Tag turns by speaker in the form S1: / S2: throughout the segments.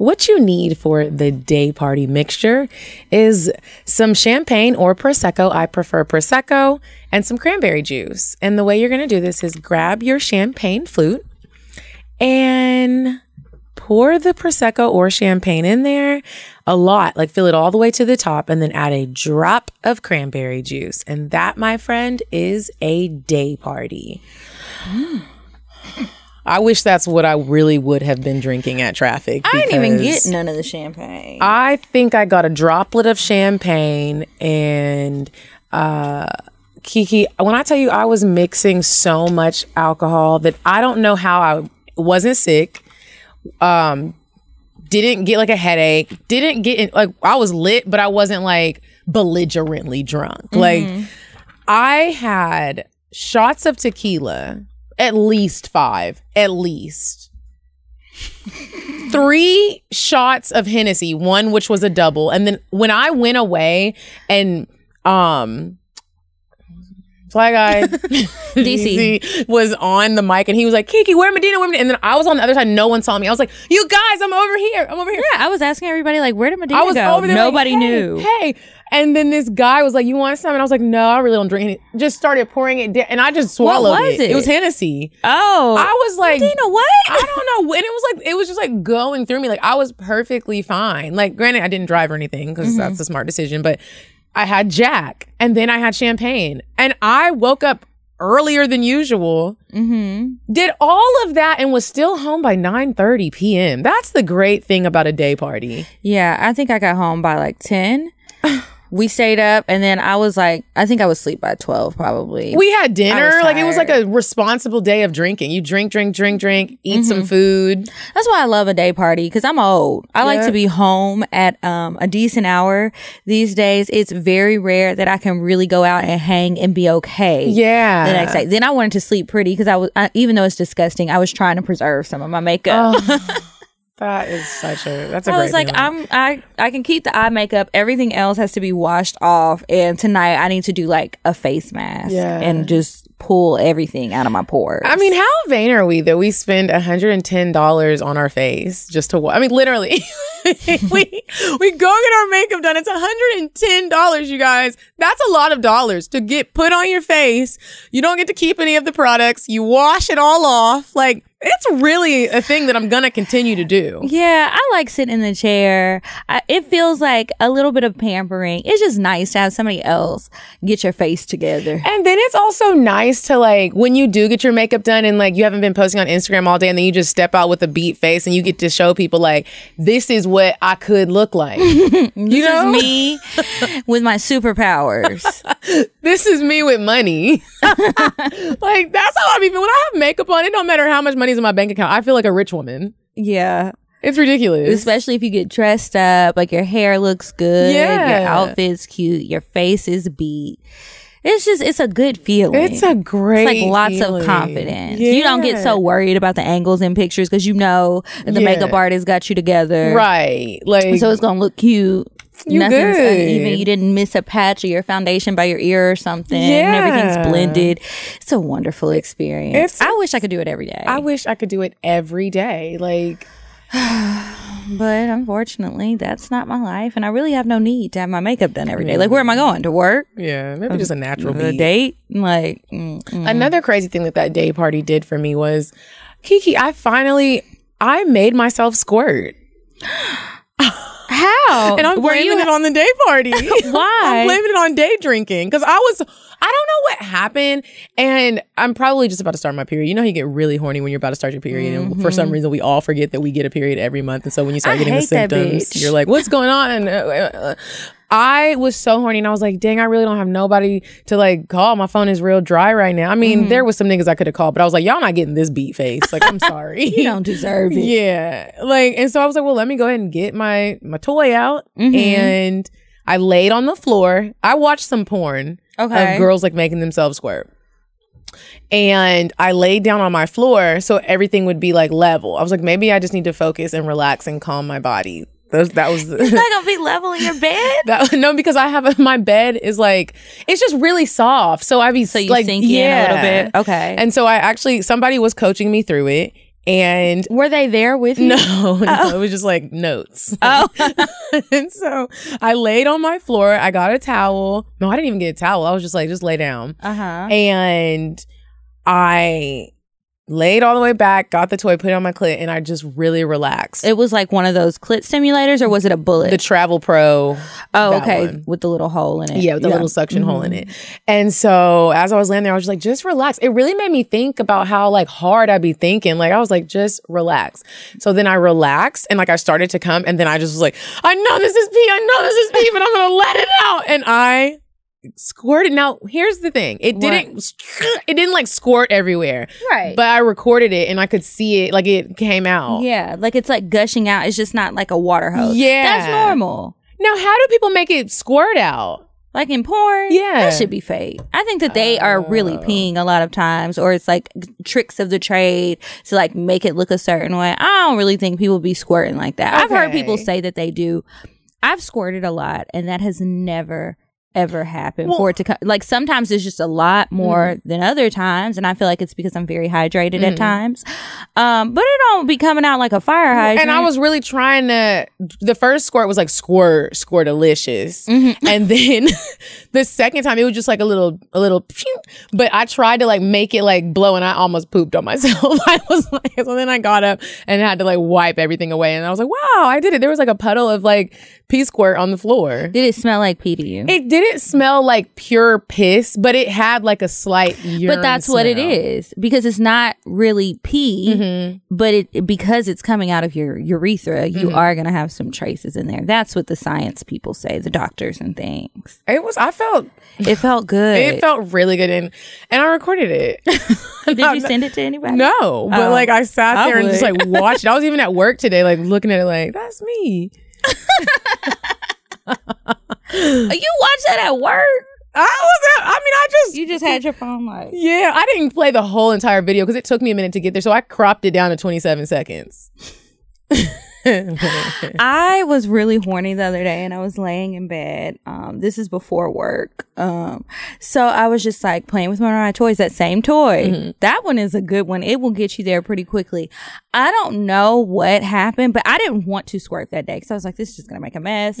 S1: What you need for the day party mixture is some champagne or Prosecco. I prefer Prosecco and some cranberry juice. And the way you're going to do this is grab your champagne flute and pour the Prosecco or champagne in there a lot, like fill it all the way to the top, and then add a drop of cranberry juice. And that, my friend, is a day party. Mm. I wish that's what I really would have been drinking at traffic.
S2: I didn't even get none of the champagne.
S1: I think I got a droplet of champagne and uh Kiki, when I tell you I was mixing so much alcohol that I don't know how I wasn't sick. Um didn't get like a headache, didn't get in, like I was lit, but I wasn't like belligerently drunk. Like I had shots of tequila, at least 5, at least. Three shots of Hennessy, one which was a double. And then when I went away and um Fly Guy DC was on the mic and he was like, Kiki, where Medina, where Medina? And then I was on the other side, no one saw me. I was like, You guys, I'm over here. I'm over here.
S2: yeah, I was asking everybody like, where did Medina
S1: I was
S2: go?
S1: over there. like,
S2: Nobody
S1: "Hey,
S2: knew.
S1: Hey. And then this guy was like, You want some? And I was like, No, I really don't drink any. Just started pouring it down. And I just swallowed what
S2: was
S1: it.
S2: it?
S1: It was Hennessy.
S2: Oh,
S1: I was like,
S2: Medina, what?
S1: I don't know. And it was like, it was just like going through me. Like I was perfectly fine. Like, granted, I didn't drive or anything because mm-hmm. that's a smart decision, but I had Jack and then I had champagne and I woke up earlier than usual.
S2: mm-hmm.
S1: Did all of that and was still home by 9 30 p.m. That's the great thing about a day party.
S2: Yeah, I think I got home by like 10. We stayed up and then I was like, I think I was asleep by 12 probably.
S1: We had dinner. Like it was like a responsible day of drinking. You drink, drink, drink, drink, eat some
S2: Mm-hmm.
S1: food.
S2: That's why I love a day party because I'm old. I like to be home at um, a decent hour. These days, it's very rare that I can really go out and hang and be okay.
S1: Yeah.
S2: The next day, then I wanted to sleep pretty because I was, I, even though it's disgusting, I was trying to preserve some of my makeup.
S1: That is such a, that's a
S2: I was like,
S1: feeling.
S2: I'm, I, I can keep the eye makeup. Everything else has to be washed off. And tonight, I need to do like a face mask
S1: Yeah.
S2: and just pull everything out of my pores.
S1: I mean, how vain are we that we spend $110 on our face just to wa- I mean, literally. we we go get our makeup done. It's $110, you guys. That's a lot of dollars to get put on your face. You don't get to keep any of the products. You wash it all off. Like, it's really a thing that I'm to continue to do.
S2: Yeah, I like sitting in the chair. I, it feels like a little bit of pampering. It's just nice to have somebody else get your face together.
S1: And then it's also nice to like when you do get your makeup done and like you haven't been posting on Instagram all day and then you just step out with a beat face and you get to show people like this is what I could look like. you know?
S2: is me with my superpowers.
S1: this is me with money. like that's how I be. When I have makeup on, it don't matter how much money's in my bank account. I feel like a rich woman.
S2: yeah.
S1: It's ridiculous.
S2: Especially if you get dressed up, like your hair looks good,
S1: Yeah.
S2: your outfit's cute, your face is beat. It's just, it's a good feeling.
S1: It's a great.
S2: It's like lots
S1: feeling.
S2: of confidence. You don't get so worried about the angles in pictures because you know the
S1: Yeah.
S2: makeup artist got you together.
S1: right. Like
S2: So it's gonna look cute.
S1: You
S2: Nothing's
S1: good.
S2: uneven. You didn't miss a patch of your foundation by your ear or something.
S1: Yeah.
S2: Everything's blended. It's a wonderful experience.
S1: It's-
S2: I wish I could do it every day.
S1: I wish I could do it every day. Like
S2: but unfortunately, that's not my life. And I really have no need to have my makeup done every day. Like, where am I going? To work?
S1: yeah, maybe just a natural
S2: A
S1: beat.
S2: date? Like, mm, mm.
S1: Another crazy thing that that day party did for me was, Kiki, I finally I made myself squirt,
S2: how?
S1: and I'm
S2: Were
S1: blaming
S2: you-
S1: it on the day party.
S2: Why?
S1: I'm blaming it on day drinking because I was. I don't know what happened, and I'm probably just about to start my period. You know, how you get really horny when you're about to start your period, and for some reason, we all forget that we get a period every month. And so when you start
S2: Mm-hmm. I
S1: getting the symptoms, you're like, "What's going on?" Uh, uh, I was so horny, and I was like, "Dang, I really don't have nobody to like call. My phone is real dry right now." I mean,
S2: Mm-hmm.
S1: there was some niggas I could have called, but I was like, "Y'all not getting this beat face." Like, I'm sorry,
S2: you don't deserve it.
S1: yeah, like, and so I was like, "Well, let me go ahead and get my my toy out,"
S2: Mm-hmm.
S1: and I laid on the floor. I watched some porn
S2: Okay.
S1: of girls like making themselves squirt. and I laid down on my floor so everything would be like level. I was like, maybe I just need to focus and relax and calm my body. Those, that was
S2: It's not gonna be level in your bed.
S1: that, no because I have my bed is like it's just really soft, so I be
S2: So you
S1: like
S2: sink in a little bit. Okay.
S1: And so I actually somebody was coaching me through it, and
S2: Were they there with you?
S1: no, no, it was just like notes.
S2: Oh,
S1: and so I laid on my floor. I got a towel. No, I didn't even get a towel. I was just like, just lay down.
S2: uh huh.
S1: And I laid all the way back, got the toy, put it on my clit, and I just really relaxed.
S2: It was like one of those clit stimulators, or was it a bullet?
S1: the Travel Pro.
S2: oh, okay,
S1: one.
S2: with the little hole in it.
S1: Yeah, with the little suction hole in mm-hmm. it. And so as I was laying there, I was just like, just relax. It really made me think about how like hard I'd be thinking. Like I was like, just relax. So then I relaxed and like I started to come and then I just was like, I know this is pee, I know this is pee, but I'm gonna let it out. And I squirted. Now here's the thing. It didn't it didn't like squirt everywhere.
S2: Right.
S1: But I recorded it and I could see it like it came out.
S2: Yeah, like it's like gushing out. It's just not like a water hose.
S1: Yeah.
S2: that's normal.
S1: Now how do people make it squirt out?
S2: Like in porn,
S1: Yeah.
S2: that should be fake. I think that they are really oh. peeing a lot of times, or it's like tricks of the trade to like make it look a certain way. I don't really think people be squirting like that. I've heard people say that they do. I've squirted a lot, and that has never ever happened for it to come. Like sometimes it's just a lot more
S1: Mm-hmm.
S2: than other times, and I feel like it's because I'm very hydrated at times. Um, but it don't be coming out like a fire hydrant.
S1: And I was really trying to. The first squirt was like squirt, squirt delicious,
S2: Mm-hmm.
S1: and then the second time it was just like a little, a little. But I tried to like make it like blow, and I almost pooped on myself. I was like, so then I got up and had to like wipe everything away, and I was like, wow, I did it. There was like a puddle of like pee squirt on the floor.
S2: Did it smell like pee to you?
S1: It didn't smell like pure piss, but it had like a slight.
S2: but that's what it is because it's not really pee, mm-hmm. but it because it's coming out of your urethra, you mm-hmm. are going to have some traces in there. That's what the science people say, the doctors and things.
S1: It was. I felt.
S2: It felt good.
S1: It felt really good, and and I recorded it.
S2: Did you send it to anybody?
S1: No, but
S2: Oh,
S1: like I sat
S2: I
S1: there and just like watched. It. I was even at work today, like looking at it, like that's me.
S2: You watch that at work?
S1: I was. At, I mean, I just.
S2: You just had your phone like.
S1: yeah, I didn't play the whole entire video because it took me a minute to get there, so I cropped it down to twenty seven seconds.
S2: I was really horny the other day and I was laying in bed. Um, this is before work. Um, so I was just like playing with one of my toys, that same toy. That one is a good one. It will get you there pretty quickly. I don't know what happened, but I didn't want to squirt that day because I was like, this is just going to make a mess.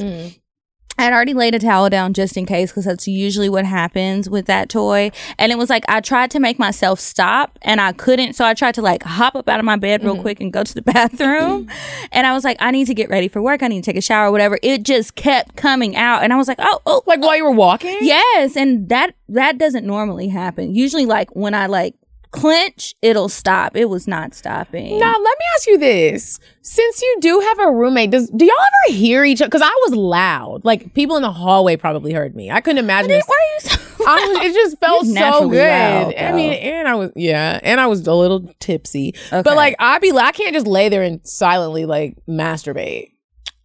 S2: I had already laid a towel down just in case because that's usually what happens with that toy. And it was like I tried to make myself stop and I couldn't. So I tried to like hop up out of my bed real mm-hmm. quick and go to the bathroom. and I was like, I need to get ready for work. I need to take a shower, or whatever. It just kept coming out. And I was like, oh, oh,
S1: like while you were walking.
S2: yes. And that, that doesn't normally happen. Usually like when I like clench, it'll stop. It was not stopping.
S1: Now let me ask you this: since you do have a roommate, does do y'all ever hear each other? Because I was loud. Like people in the hallway probably heard me. I couldn't imagine. this-
S2: Why are you so
S1: I was, it just felt so good.
S2: loud,
S1: I mean, and I was yeah, and I was a little tipsy.
S2: Okay.
S1: But like I'd be, I can't just lay there and silently like masturbate.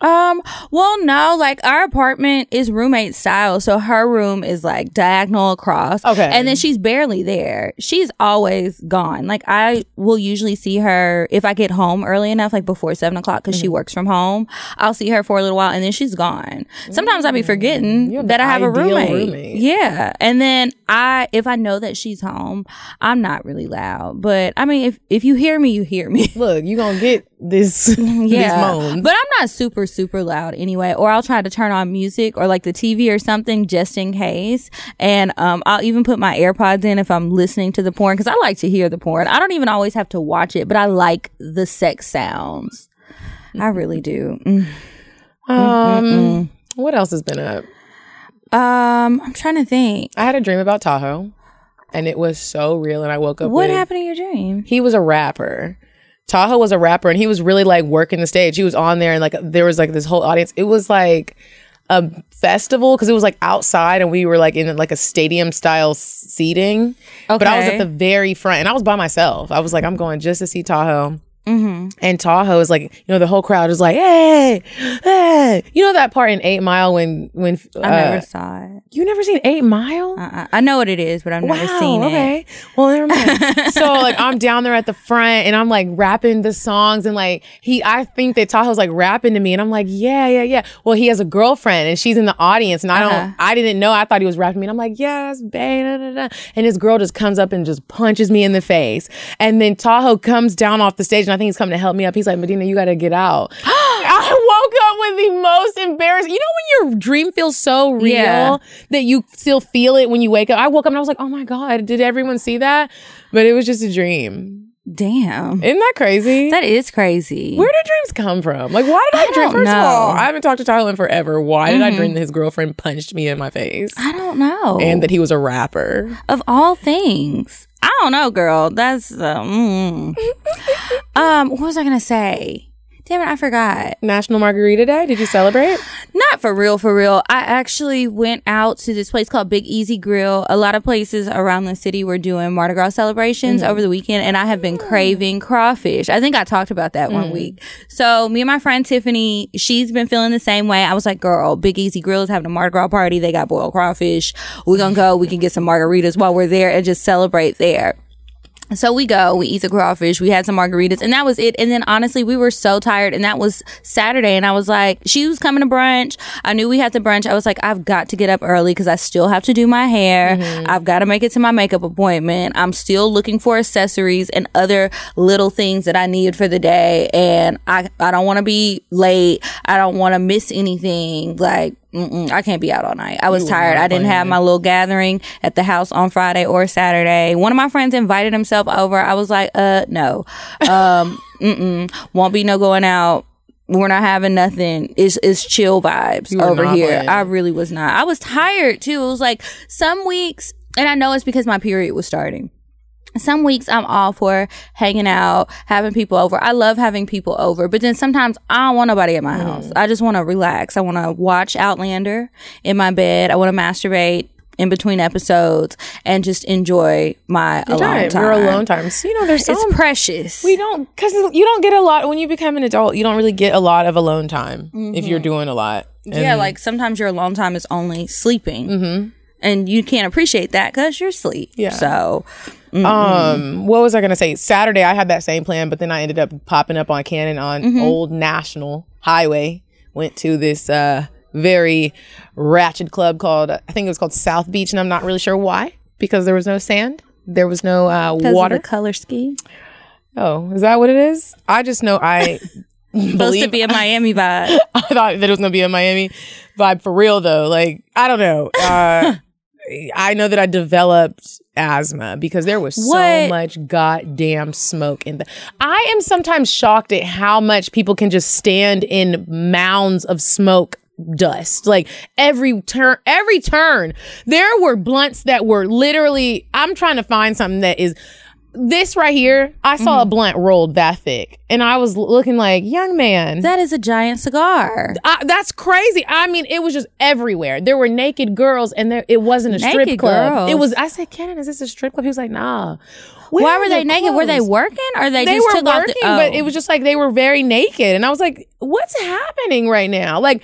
S2: Um, well, no, like our apartment is roommate style. So her room is like diagonal across.
S1: Okay.
S2: And then she's barely there. She's always gone. Like I will usually see her if I get home early enough, like before seven o'clock, because
S1: Mm-hmm.
S2: she works from home. I'll see her for a little while and then she's gone. Sometimes I'll be forgetting
S1: Mm. Have
S2: that I have a roommate.
S1: roommate.
S2: Yeah. And then I, if I know that she's home, I'm not really loud. But I mean, if, if you hear me, you hear me.
S1: Look, you're gonna get this these moans.
S2: But I'm not super, super loud anyway. Or I'll try to turn on music or like the TV or something just in case. And um, I'll even put my AirPods in if I'm listening to the porn because I like to hear the porn. I don't even always have to watch it, but I like the sex sounds. I really do. Mm.
S1: um, what else has been up?
S2: Um, I'm trying to think.
S1: I had a dream about Tahoe, and it was so real. And I woke up.
S2: What
S1: with,
S2: happened in your dream?
S1: He was a rapper. Tahoe was a rapper, and he was really like working the stage. He was on there, and like there was like this whole audience. It was like a festival because it was like outside, and we were like in like a stadium style seating. But I was at the very front, and I was by myself. I was like, I'm going just to see Tahoe.
S2: Mm-hmm.
S1: And Tahoe is like, you know, the whole crowd is like, hey, hey. You know that part in Eight Mile when when uh,
S2: I never saw it.
S1: you never seen Eight Mile?
S2: Uh-uh. I know what it is, but I've never seen it.
S1: okay. Well, never mind. so like I'm down there at the front and I'm like rapping the songs and like he I think that Tahoe's like rapping to me and I'm like, yeah, yeah, yeah. Well, he has a girlfriend and she's in the audience and I
S2: Uh-huh.
S1: don't I didn't know. I thought he was rapping to me and I'm like, yeah, that's bae, da, da, da. And this girl just comes up and just punches me in the face. And then Tahoe comes down off the stage and I think he's coming to help me up. He's like, Medina, you gotta get out. I woke up with the most embarrassing. You know when your dream feels so real
S2: Yeah.
S1: that you still feel it when you wake up. I woke up and I was like, oh my God, did everyone see that? But it was just a dream.
S2: Damn.
S1: Isn't that crazy?
S2: That is crazy.
S1: Where do dreams come from? Like, why did I,
S2: I
S1: dream? First of all,
S2: know. Mm-hmm.
S1: I haven't talked to Tyler in forever. Why did I dream that his girlfriend punched me in my face
S2: I don't know.
S1: and that he was a rapper?
S2: of all things. I don't know, girl. That's uh, mm. um. What was I gonna say? Damn it, I forgot.
S1: National Margarita Day? Did you celebrate?
S2: Not for real, for real. I actually went out to this place called Big Easy Grill. A lot of places around the city were doing Mardi Gras celebrations mm-hmm. over the weekend, and I have been craving crawfish. I think I talked about that one mm-hmm. week. So me and my friend Tiffany, she's been feeling the same way. I was like, girl, Big Easy Grill is having a Mardi Gras party. They got boiled crawfish. We're gonna go. We can get some margaritas while we're there and just celebrate there. So we go, we eat the crawfish, we had some margaritas, and that was it. And then honestly, we were so tired, and that was Saturday. And I was like, she was coming to brunch. I knew we had the brunch. I was like, I've got to get up early because I still have to do my hair. Mm-hmm. I've got to make it to my makeup appointment. I'm still looking for accessories and other little things that I need for the day. And I, I don't want to be late. I don't want to miss anything. Like, Mm-mm, I can't be out all night. I was tired. I didn't have my little gathering at the house on Friday or Saturday. One of my friends invited himself over. I was like, uh, no. Um, mm-mm. Won't be no going out. We're not having nothing. It's, it's chill vibes over here.
S1: playing.
S2: I really was not. I was tired too. It was like some weeks, and I know it's because my period was starting some weeks I'm all for hanging out, having people over. I love having people over, but then sometimes I don't want nobody at my mm-hmm. house. I just want to relax. I want to watch Outlander in my bed. I want to masturbate in between episodes and just enjoy my alone
S1: Time.
S2: time.
S1: Your alone time. So, you know, there's some.
S2: It's precious.
S1: we don't, because you don't get a lot when you become an adult. You don't really get a lot of alone time if you're mm-hmm. doing a lot.
S2: yeah, like sometimes your alone time is only sleeping. Mm-hmm. And you can't appreciate that because you're asleep.
S1: Yeah.
S2: So,
S1: Um, what was I gonna say? Saturday I had that same plan, but then I ended up popping up on Cannon on
S2: Mm-hmm.
S1: Old National Highway. Went to this uh very ratchet club called I think it was called South Beach, and I'm not really sure why because there was no sand, there was no uh, water.
S2: color scheme.
S1: oh, is that what it is? I just know I
S2: Supposed to be a Miami vibe.
S1: I thought that it was gonna be a Miami vibe for real though. Like I don't know. Uh, I know that I developed asthma because there was so
S2: What?
S1: much goddamn smoke in the. I am sometimes shocked at how much people can just stand in mounds of smoke dust like every turn every turn there were blunts that were literally i'm trying to find something that is this right here i saw
S2: Mm-hmm.
S1: a blunt rolled that thick and i was looking like young man
S2: that is a giant cigar.
S1: I, that's crazy. I mean, it was just everywhere. There were naked girls, and there it wasn't a strip club.
S2: girls?
S1: It was. I said, "Cannon, is this a strip club?" He was like, "Nah."
S2: Why were they
S1: the
S2: naked? Were they working or they,
S1: They
S2: just
S1: were working,
S2: the,
S1: but
S2: oh.
S1: it was just like they were very naked, and I was like, "What's happening right now?" Like.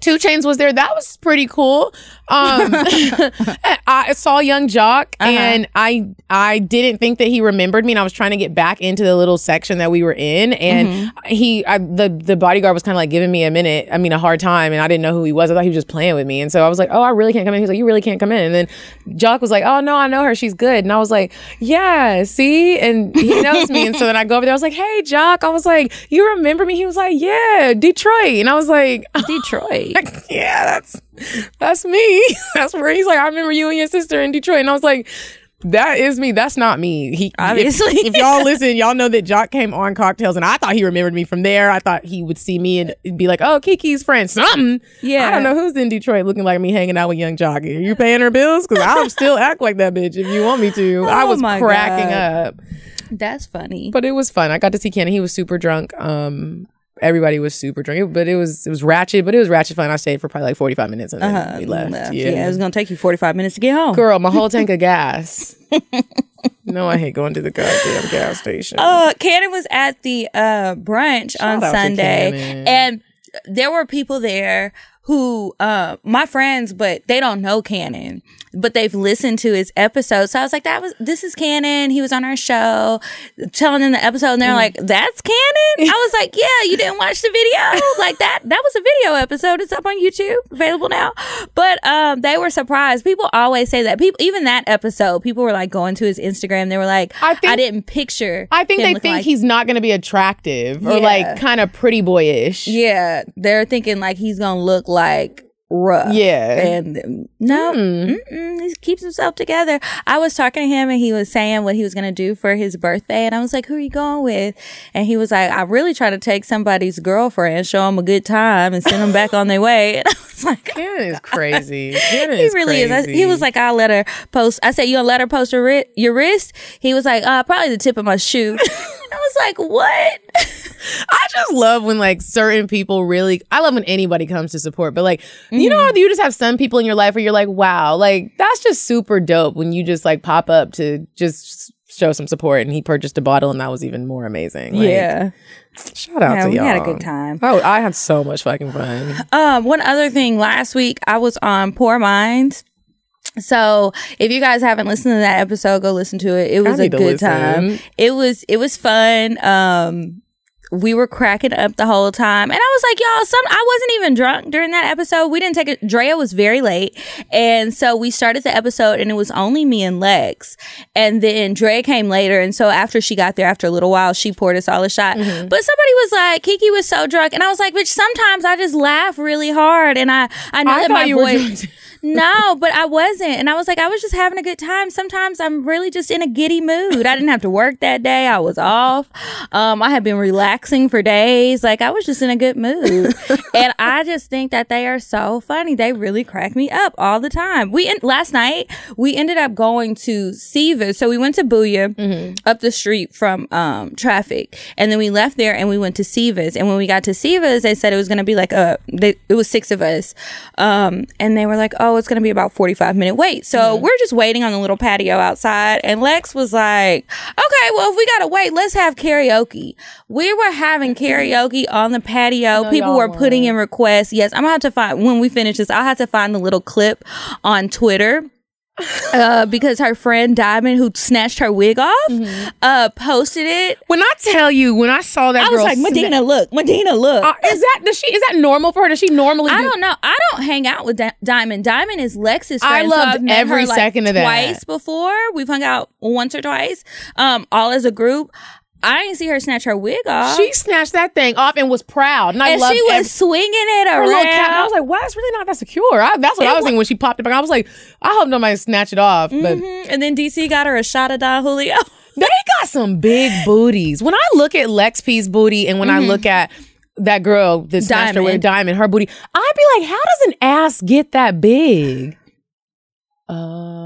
S1: 2 Chainz was there. That was pretty cool. Um, I saw Yung Joc,
S2: Uh-huh.
S1: and I I didn't think that he remembered me, and I was trying to get back into the little section that we were in, and
S2: Mm-hmm.
S1: he I, the the bodyguard was kind of like giving me a minute, I mean a hard time, and I didn't know who he was. I thought he was just playing with me, and so I was like, oh, I really can't come in. He was like, you really can't come in, and then Joc was like, oh no, I know her, she's good, and I was like, yeah, see, and he knows me, and so then I go over there, I was like, hey, Joc, I was like, you remember me? He was like, yeah, Detroit, and I was like,
S2: Detroit.
S1: yeah, that's that's me. That's where he's like, I remember you and your sister in Detroit, and I was like. That is me. That's not me. He
S2: Obviously.
S1: If, if y'all listen, y'all know that Joc came on Cocktales, and I thought he remembered me from there. I thought he would see me and be like, "Oh, Kiki's friend, something."
S2: Yeah.
S1: I don't know who's in Detroit looking like me, hanging out with Yung Joc. Are you paying her bills? Because I'll still act like that bitch if you want me to. I
S2: Oh
S1: was
S2: my
S1: cracking
S2: God.
S1: up,
S2: That's funny.
S1: but it was fun. I got to see Kenny. He was super drunk. Um, everybody was super drunk, but it was it was ratchet, but it was ratchet fun. I stayed for probably like forty five minutes and then
S2: Uh,
S1: we left.
S2: left.
S1: Yeah.
S2: Yeah. it was gonna take you 45 minutes to get home.
S1: girl, my whole tank of gas. No, I hate going to the goddamn gas station.
S2: Uh, Cannon was at the uh brunch on Sunday, and there were people there who uh my friends, but they don't know Cannon, but they've listened to his episode. So I was like, "That was this is Cannon. He was on our show, telling them the episode." And they're like, "That's Cannon." I was like, "Yeah, you didn't watch the video like that. That was a video episode. It's up on YouTube, available now." But um, they were surprised. People always say that. People, even that episode, people were like going to his Instagram. They were like,
S1: I
S2: "I, didn't picture."
S1: I think they think
S2: like-
S1: he's not going to be attractive or
S2: Yeah.
S1: like kind of pretty boyish.
S2: Yeah, they're thinking like he's gonna look like rough.
S1: Yeah.
S2: and no, mm-mm, he keeps himself together. I was talking to him, and he was saying what he was gonna do for his birthday, and I was like, "Who are you going with?" And he was like, "I really try to take somebody's girlfriend, show them a good time, and send them back on their way." And I was like.
S1: Cannon is crazy.
S2: He
S1: is
S2: really is. I, he was like, "I'll let her post." I said, "You gonna let her post your, ri- your wrist?" He was like, "Uh, probably the tip of my shoe." Was like, "What?"
S1: I just love when like certain people really. I love when anybody comes to support, but like you know,
S2: Mm-hmm.
S1: you just have some people in your life where you're like, wow, like that's just super dope when you just like pop up to just show some support. And he purchased a bottle, and that was even more amazing. Like,
S2: yeah,
S1: shout out
S2: yeah,
S1: to
S2: we
S1: y'all.
S2: We had a good time.
S1: Oh, I had so much fucking fun.
S2: Um, one other thing, last week I was on Poor Minds. So if you guys haven't listened to that episode, go listen to it. It was a good time. It was it was fun. Um we were cracking up the whole time. And I was like, y'all, some I wasn't even drunk during that episode. We didn't take it Drea was very late. And so we started the episode and it was only me and Lex. And then Drea came later. And so after she got there after a little while, she poured us all a shot.
S1: Mm-hmm.
S2: But somebody was like, Kiki was so drunk. And I was like, bitch, sometimes I just laugh really hard and I I know
S1: I
S2: that my voice. No, but I wasn't. And I was like, I was just having a good time. Sometimes I'm really just in a giddy mood. I didn't have to work that day. I was off. Um, I had been relaxing for days. Like I was just in a good mood. and I just think that they are so funny. They really crack me up all the time. We, en- last night, we ended up going to Siva. So we went to Booyah up the street from, um, traffic. And then we left there and we went to Siva's. And when we got to Siva's, they said it was going to be like a, they, it was six of us. Um, and they were like, oh, Oh, it's going to be about 45 minute wait. So we're just waiting on the little patio outside. And Lex was like, okay, well, if we got to wait, let's have karaoke. We were having karaoke on the patio. People
S1: y'all
S2: were putting in requests. Yes, I'm going to have to find, when we finish this, I'll have to find the little clip on Twitter uh, because her friend Diamond, who snatched her wig off, uh, posted it.
S1: When I tell you, when I saw that,
S2: I was
S1: girl
S2: like,
S1: sna-
S2: look, Medina, look.
S1: Uh, is that does she is that normal for her? Does she normally?
S2: I
S1: do-
S2: don't know. I don't hang out with Di- Diamond. Diamond is Lex's
S1: I
S2: friend. so
S1: loved
S2: I've met
S1: every
S2: her, like,
S1: second of that.
S2: Twice before. We've hung out once or twice, um, all as a group. I didn't see her snatch her wig off.
S1: She snatched that thing off and was proud, and I
S2: and
S1: loved
S2: she was
S1: every-
S2: swinging it around.
S1: cap. I was like, "Wow, it's really not that secure." I, that's what I was thinking when she popped it back. I was like, "I hope nobody snatched it off." But
S2: Mhm. And then DC got her a shot of Don Julio.
S1: they got some big booties. When I look at Lex P's booty, and when I look at that girl that snatched her with
S2: Mm-hmm. Diamond.
S1: her booty, I'd be like, "How does an ass get that big?" Oh,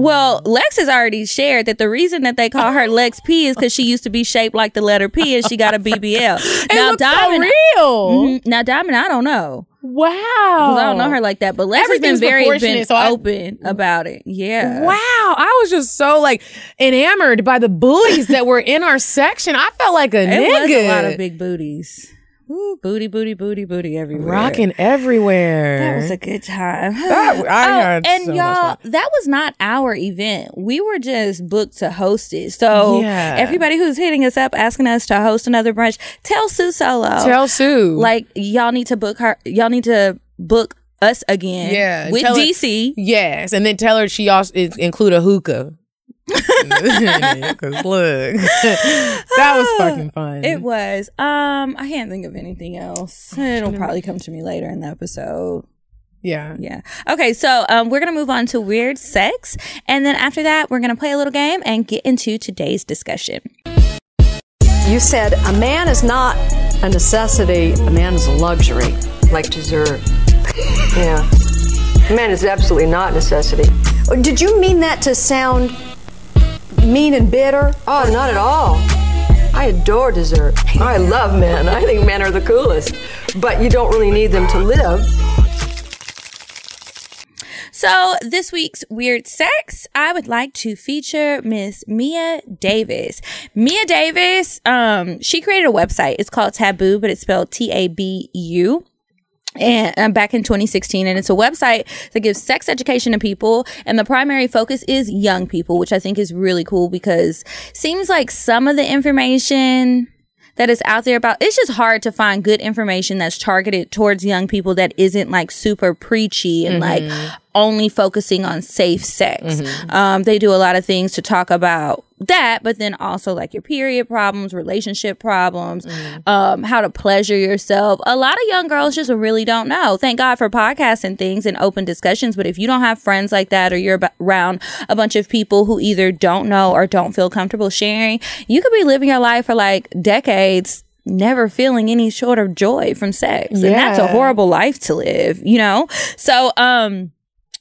S2: Well, Lex has already shared that the reason that they call her Lex P is because she used to be shaped like the letter P and she got a BBL.
S1: it
S2: now
S1: looks
S2: Diamond,
S1: so real.
S2: Mhm. now Diamond, I don't know.
S1: Wow,
S2: 'Cause I don't know her like that, but Lex has been very been
S1: so I-
S2: open about it. Yeah.
S1: Wow, I was just so like enamored by the bullies that were in our section. I felt like a
S2: It
S1: nigga.
S2: was a lot of big booties. Ooh, booty, booty, booty, booty everywhere.
S1: rocking everywhere.
S2: That was a good time.
S1: That- I
S2: Oh,
S1: had
S2: and
S1: so
S2: y'all,
S1: fun.
S2: that was not our event. We were just booked to host it. So
S1: Yeah.
S2: everybody who's hitting us up asking us to host another brunch, tell Sue Solo.
S1: Tell Sue.
S2: like y'all need to book her. Y'all need to book us again.
S1: Yeah,
S2: with
S1: tell her-
S2: DC.
S1: yes, and then tell her she also include a hookah. Cause look, that was fucking fun.
S2: It was. Um, I can't think of anything else. It'll probably come to me later in the episode.
S1: yeah.
S2: Yeah. Okay, so um, we're gonna move on to weird sex, and then after that, we're gonna play a little game and get into today's discussion.
S3: You said a man is not a necessity, a man is a luxury.
S4: like dessert. Yeah. Man is absolutely not necessity.
S3: Did you mean that to sound mean and bitter?
S4: Oh, not at all. I adore dessert. I love men. I think men are the coolest. But you don't really need them to live.
S2: So this week's weird sex, I would like to feature Miss Mia Davis. Mia Davis, um, she created a website. It's called Taboo, but it's spelled T A B U and uh, back in 2016 and it's a website that gives sex education to people and the primary focus is young people which i think is really cool because seems like some of the information that is out there about it's just hard to find good information that's targeted towards young people that isn't like super preachy and like only focusing on safe sex. Um, they do a lot of things to talk about that but then also like your period problems relationship problems um, how to pleasure yourself. A lot of young girls just really don't know. Thank god for podcasts and things and open discussions but if you don't have friends like that or you're around a bunch of people who either don't know or don't feel comfortable sharing you could be living your life for like decades never feeling any sort of joy from sex. And that's a horrible life to live you know? So um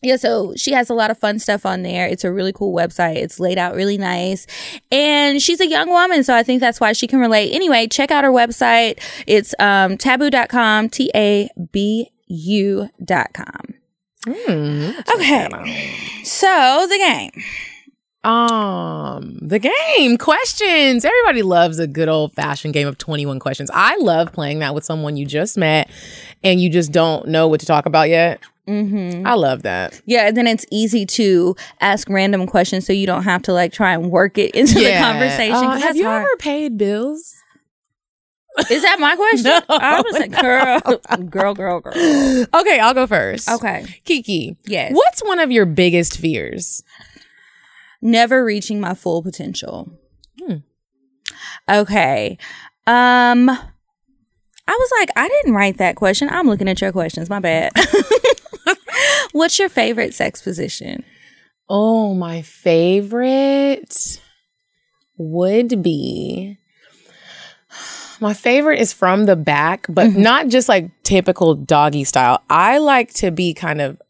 S2: yeah, so she has a lot of fun stuff on there. It's a really cool website. It's laid out really nice. And she's a young woman, so I think that's why she can relate. Anyway, check out her website. It's um tabu.com, T A B U.com. Okay. So the game.
S1: Um, the game questions. Everybody loves a good old fashioned game of 21 questions. I love playing that with someone you just met and you just don't know what to talk about yet. Mm-hmm. I love that.
S2: Yeah, and then it's easy to ask random questions so you don't have to like try and work it into the conversation.
S1: Uh, have you
S2: hard.
S1: ever paid bills?
S2: Is that my question?
S1: No,
S2: I was like, girl, girl, girl, girl.
S1: Okay, I'll go first.
S2: Okay.
S1: Kiki.
S2: Yes.
S1: What's one of your biggest fears?
S2: never reaching my full potential. Okay. Um I was like, I didn't write that question. I'm looking at your questions. My bad. What's your favorite sex position?
S1: Oh, my favorite would be my favorite is from the back, but mm-hmm. not just like typical doggy style. I like to be kind of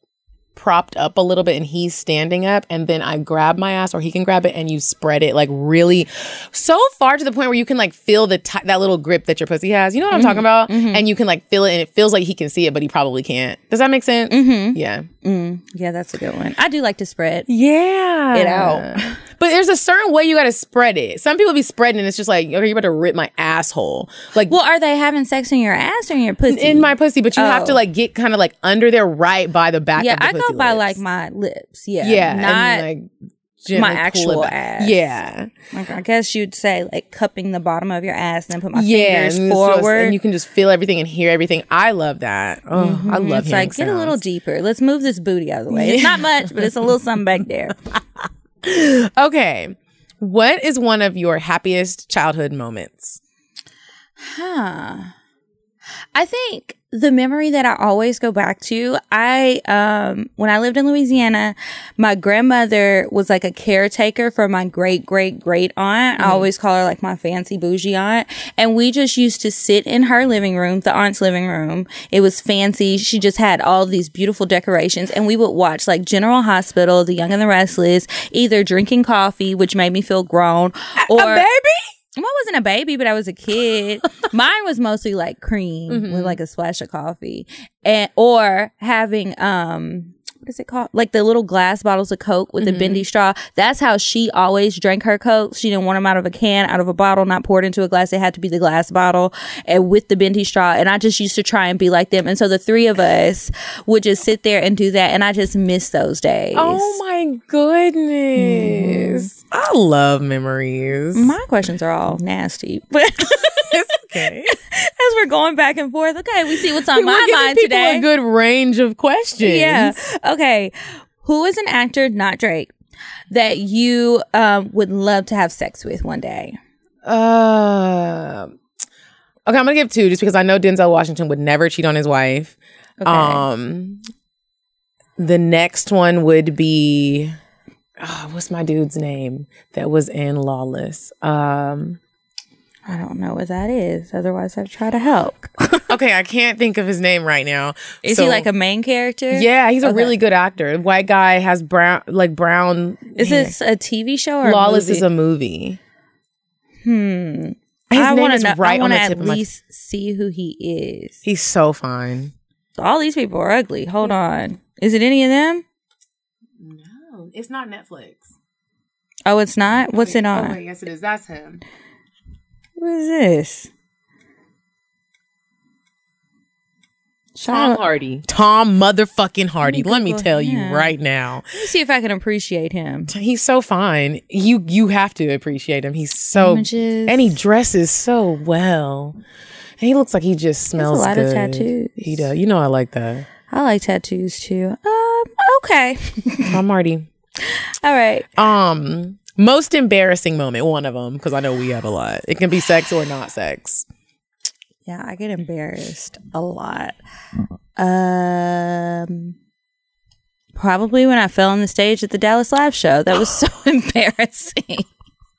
S1: propped up a little bit and he's standing up and then I grab my ass or he can grab it and you spread it like really so far to the point where you can like feel the ti that little grip that your pussy has. You know what I'm talking mm-hmm. about? Mm-hmm. And you can like feel it and it feels like he can see it but he probably can't. Does that make sense? Mm-hmm. Yeah. Mm.
S2: Yeah, that's a good one. I do like to spread.
S1: Yeah.
S2: It out.
S1: But there's a certain way you got to spread it. Some people be spreading and it's just like, okay, you about to rip my asshole. Like,
S2: Well, are they having sex in your ass or in your pussy?
S1: in my pussy, but you have to
S2: Oh.
S1: like get kind of like under there right by the back
S2: yeah,
S1: of the
S2: I go by
S1: lips.
S2: like my lips. Yeah,
S1: yeah,
S2: not
S1: and, like
S2: my actual ass.
S1: Yeah,
S2: like I guess you'd say like cupping the bottom of your ass and then put my
S1: yeah,
S2: fingers
S1: and it's just-
S2: forward.
S1: and you can just feel everything and hear everything. I love that. Oh, I mm-hmm. love
S2: it.
S1: it's
S2: like get a little deeper. Let's move this booty out of the way. It's not much, but it's a little something back there.
S1: Okay, what is one of your happiest childhood moments?
S2: Huh. I think the memory that I always go back to, I um when I lived in Louisiana, my grandmother was like a caretaker for my great great great aunt. I always call her like my fancy bougie aunt, and we just used to sit in her living room, the aunt's living room. It was fancy. She just had all these beautiful decorations, and we would watch like General Hospital, The Young and the Restless, either drinking coffee, which made me feel grown, or
S1: a baby?
S2: Well, I wasn't a baby, but I was a kid. Mine was mostly like cream with like a splash of coffee, and or having um. What is it called? Like the little glass bottles of Coke with the mm-hmm. bendy straw. That's how she always drank her Coke. She didn't want them out of a can, out of a bottle, not poured into a glass. It had to be the glass bottle and with the bendy straw. And I just used to try and be like them. And so the three of us would just sit there and do that. And I just miss those days.
S1: Oh my goodness! Mm. I love memories.
S2: My questions are all nasty, but
S1: okay.
S2: as we're going back and forth, okay, we see what's on
S1: We're
S2: my mind
S1: people
S2: today.
S1: a good range of questions.
S2: yeah. Okay. Who is an actor, not Drake, that you um, would love to have sex with one day?
S1: Uh, okay, I'm gonna give two just because I know Denzel Washington would never cheat on his wife.
S2: Okay.
S1: Um, the next one would be, oh, what's my dude's name that was in Lawless? Um,
S2: I don't know what that is. Otherwise, I'd try to help.
S1: okay, I can't think of his name right now.
S2: Is
S1: So-
S2: he like a main character?
S1: Yeah, he's a really good actor. White guy has brown, like brown.
S2: Is
S1: hair.
S2: this a TV show or
S1: Lawless
S2: a movie?
S1: is a movie.
S2: hmm.
S1: His
S2: I
S1: name
S2: want
S1: is
S2: to know.
S1: right
S2: I
S1: on
S2: want
S1: the
S2: to
S1: tip
S2: at
S1: of my.
S2: least see who he is.
S1: He's so fine.
S2: All these people are ugly. Hold on. Is it any of them?
S1: No, it's not Netflix.
S2: Oh, it's not. What's it
S1: Oh,
S2: on?
S1: wait, yes, it is. That's him.
S2: What is this?
S1: Tom Hardy. Tom motherfucking Hardy. Let me tell you right now.
S2: Let me see if I can appreciate him.
S1: He's so fine. You you have to appreciate him. He's so
S2: Images.
S1: and he dresses so well. And he looks like he just smells
S2: lot of
S1: good.
S2: tattoos.
S1: He does. You know I like that.
S2: I like tattoos too. Um, okay.
S1: Tom Hardy.
S2: All right.
S1: Um, most embarrassing moment. One of them because I know we have a lot. It can be sex or not sex.
S2: Yeah, I get embarrassed a lot. Um, probably when I fell on the stage at the Dallas Live show. That was so embarrassing.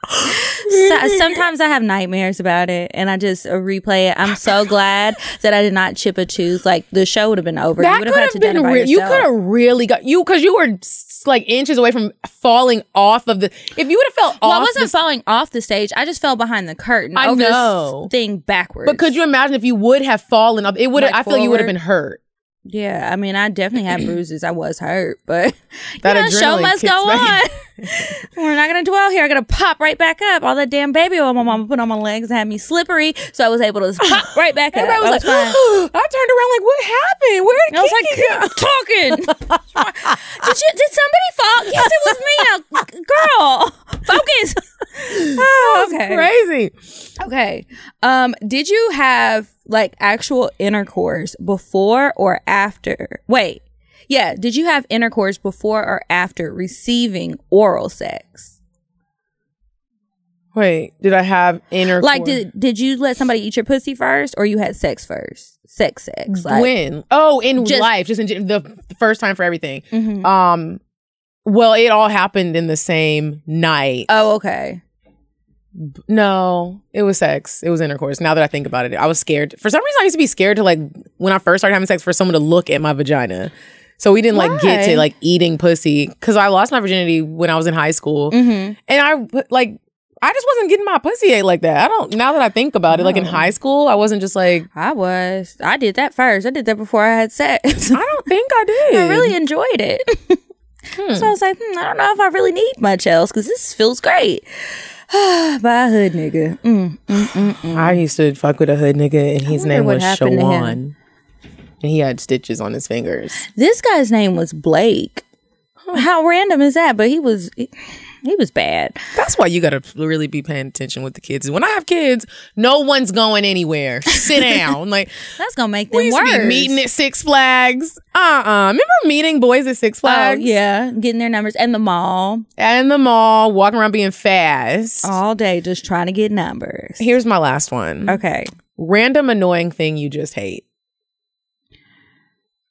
S2: So- sometimes I have nightmares about it, and I just uh, replay it. I'm so glad that I did not chip a tooth. Like the show would have been over. you would
S1: could
S2: have had to done
S1: been
S2: it.
S1: You could have really got you because you were like inches away from falling off of the. If you would have fell
S2: Well,
S1: off,
S2: I wasn't
S1: the-
S2: falling off the stage. I just fell behind the curtain
S1: I know.
S2: this thing backwards.
S1: But could you imagine if you would have fallen up? It would. have
S2: Like
S1: I feel like you would have been hurt.
S2: Yeah, I mean, I definitely had bruises. I was hurt, but
S1: That
S2: you know, show must go on. We're not gonna dwell here. I gotta pop right back up. All that damn baby oil my mama put on my legs had me slippery, so I was able to pop right back up.
S1: Everybody
S2: I
S1: was
S2: was
S1: like. I turned around like, what happened? Where did
S2: I was
S1: Kiki go?
S2: like, talking. did you? Did somebody fall? Yes, it was me. Now, girl, focus. Oh, okay.
S1: Crazy.
S2: Okay. Um, did you have like actual intercourse before or after? Wait. Yeah, did you have intercourse before or after receiving oral sex?
S1: Wait, did I have inner
S2: Like did did you let somebody eat your pussy first or you had sex first? Sex sex. Like
S1: when? Oh, in
S2: Just-
S1: life, just in the first time for everything.
S2: Mhm.
S1: Um, well, it all happened in the same night.
S2: Oh, okay.
S1: No, it was sex. It was intercourse. Now that I think about it, I was scared. For some reason, I used to be scared to like when I first started having sex for someone to look at my vagina. So we didn't like get to like eating pussy because I lost my virginity when I was in high school,
S2: Mm-hmm.
S1: and I like I just wasn't getting my pussy ate like that. I don't. Now that I think about it, like in high school, I wasn't just like
S2: I was. I did that first. I did that before I had sex.
S1: I don't think I did.
S2: I really enjoyed it. So I was like, hmm, I don't know if I really need much else because this feels great. By a hood nigga. Mm, mm, mm, mm.
S1: I used to fuck with a hood nigga, and his name was. Shawan, and he had stitches on his fingers.
S2: This guy's name was Blake. How random is that? But he was he, he was bad.
S1: That's why you gotta really be paying attention with the kids. When I have kids, no one's going anywhere. Sit down. Like
S2: That's gonna make
S1: we
S2: them
S1: used
S2: worse.
S1: to be meeting at Six Flags. Uh uh Remember meeting boys at Six
S2: Oh
S1: Flags?
S2: yeah, getting their numbers and the mall
S1: And the mall, walking around being fast.
S2: all day, just trying to get numbers.
S1: Here's my last one.
S2: Okay.
S1: Random annoying thing you just hate.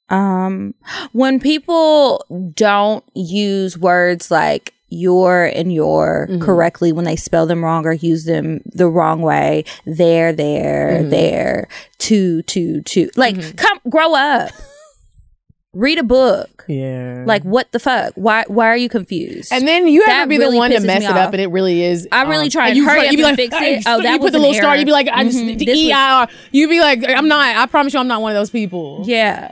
S2: Um, when people don't use words like your and your
S1: Mhm.
S2: correctly when they spell them wrong or use them the wrong way, there, there,
S1: Mhm.
S2: there, to, to, to, like,
S1: Mhm.
S2: come, grow up, read a book.
S1: Yeah.
S2: Like, what the fuck? Why, why are you confused?
S1: And then you have to be
S2: really
S1: the one to mess
S2: me
S1: it up, and it really is.
S2: I really try and
S1: you
S2: hurry up
S1: be like,
S2: fix it." Oh, that
S1: you
S2: was
S1: put the little star.
S2: error.
S1: You be like, I just
S2: Mhm.
S1: the
S2: This was-
S1: EIR. You be like, I'm not. I promise you, I'm not one of those people.
S2: yeah.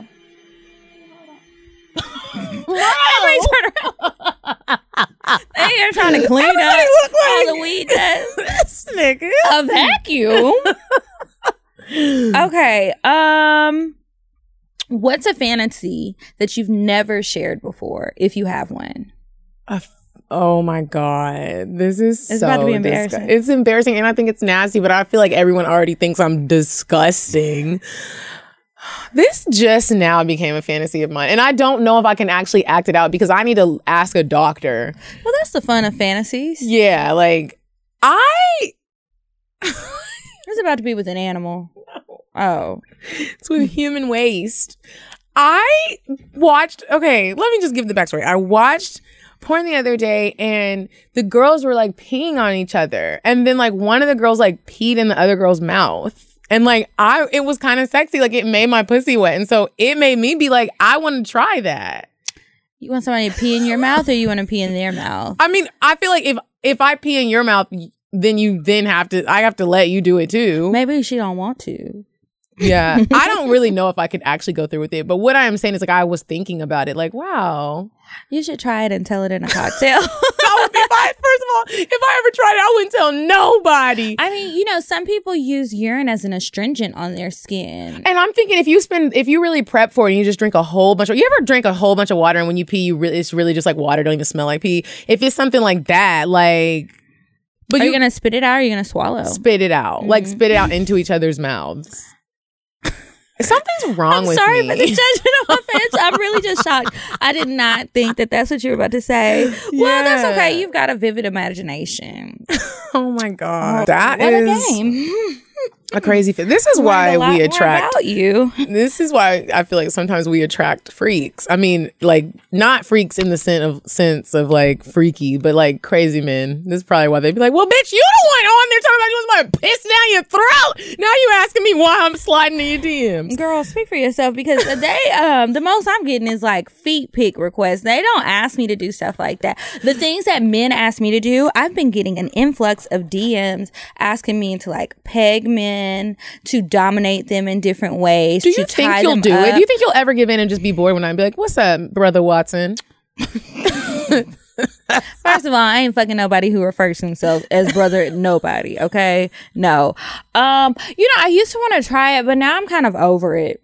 S2: Everybody turn around. they are trying to clean
S1: Everybody
S2: up
S1: look like-
S2: all the weed dust.
S1: this nigga.
S2: a vacuum. okay. Um what's a fantasy that you've never shared before if you have one?
S1: F- Oh my god, this is
S2: It's
S1: so
S2: about to be
S1: disgu-
S2: embarrassing.
S1: it's embarrassing, and I think it's nasty. But I feel like everyone already thinks I'm disgusting. This just now became a fantasy of mine, and I don't know if I can actually act it out because I need to ask a doctor.
S2: Well, that's the fun of fantasies.
S1: Yeah, like I.
S2: It's about to be with an animal. Oh.
S1: It's with human waste. I watched, okay, let me just give the backstory. I watched porn the other day and the girls were like peeing on each other. And then like one of the girls like peed in the other girl's mouth. And like I, it was kind of sexy. Like it made my pussy wet. And so it made me be like, I want to try that.
S2: You want somebody to pee in your mouth or you want to pee in their mouth?
S1: I mean, I feel like if, if I pee in your mouth, then you then have to, I have to let you do it too.
S2: Maybe she don't want to.
S1: Yeah. I don't really know if I could actually go through with it, but what I am saying is like I was thinking about it, like, wow.
S2: You should try it and tell it in a cocktail.
S1: I would be fine. First of all, if I ever tried it, I wouldn't tell nobody.
S2: I mean, you know, some people use urine as an astringent on their skin.
S1: And I'm thinking if you spend if you really prep for it and you just drink a whole bunch of you ever drink a whole bunch of water and when you pee you really it's really just like water, don't even smell like pee. If it's something like that, like but
S2: Are you, gonna spit it out or are you gonna swallow?
S1: spit it out. Like mm-hmm. spit it out into each other's mouths. Something's wrong
S2: I'm
S1: with
S2: sorry
S1: me.
S2: for the judgment of offense. I'm really just shocked. I did not think that that's what you were about to say. Well, that's okay. You've got a vivid imagination.
S1: oh my god. Oh, that
S2: what
S1: is
S2: a
S1: crazy fit. This is why we attract
S2: about you.
S1: this is why I feel like sometimes we attract freaks. I mean, like not freaks in the sense of sense of like freaky, but like crazy men. This is probably why they'd be like, "Well, bitch, you the one on there talking about you was about to piss down your throat. Now you asking me why I'm sliding in your DMs."
S2: Girl, speak for yourself because they um the most I'm getting is like feet pick requests. They don't ask me to do stuff like that. The things that men ask me to do, I've been getting an influx of DMs asking me to like peg men, to dominate them in different ways.
S1: Do you think you'll do it? Do you think you'll ever give in and just be bored when I be like, "What's up, brother Watson?"
S2: First of all, I ain't fucking nobody who refers to himself as brother nobody. Okay, no. Um, you know, I used to want to try it, but now I'm kind of over it.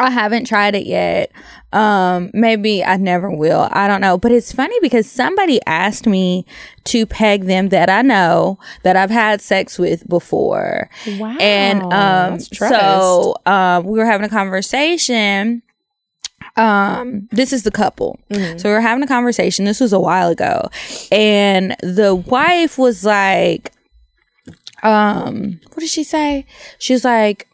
S2: I haven't tried it yet. Um, maybe I never will. I don't know. But it's funny because somebody asked me to peg them that I know that I've had sex with before.
S1: Wow,
S2: And um, so um, we were having a conversation um this is the couple so we were having a conversation this was a while ago and the wife was like um what did she say she was like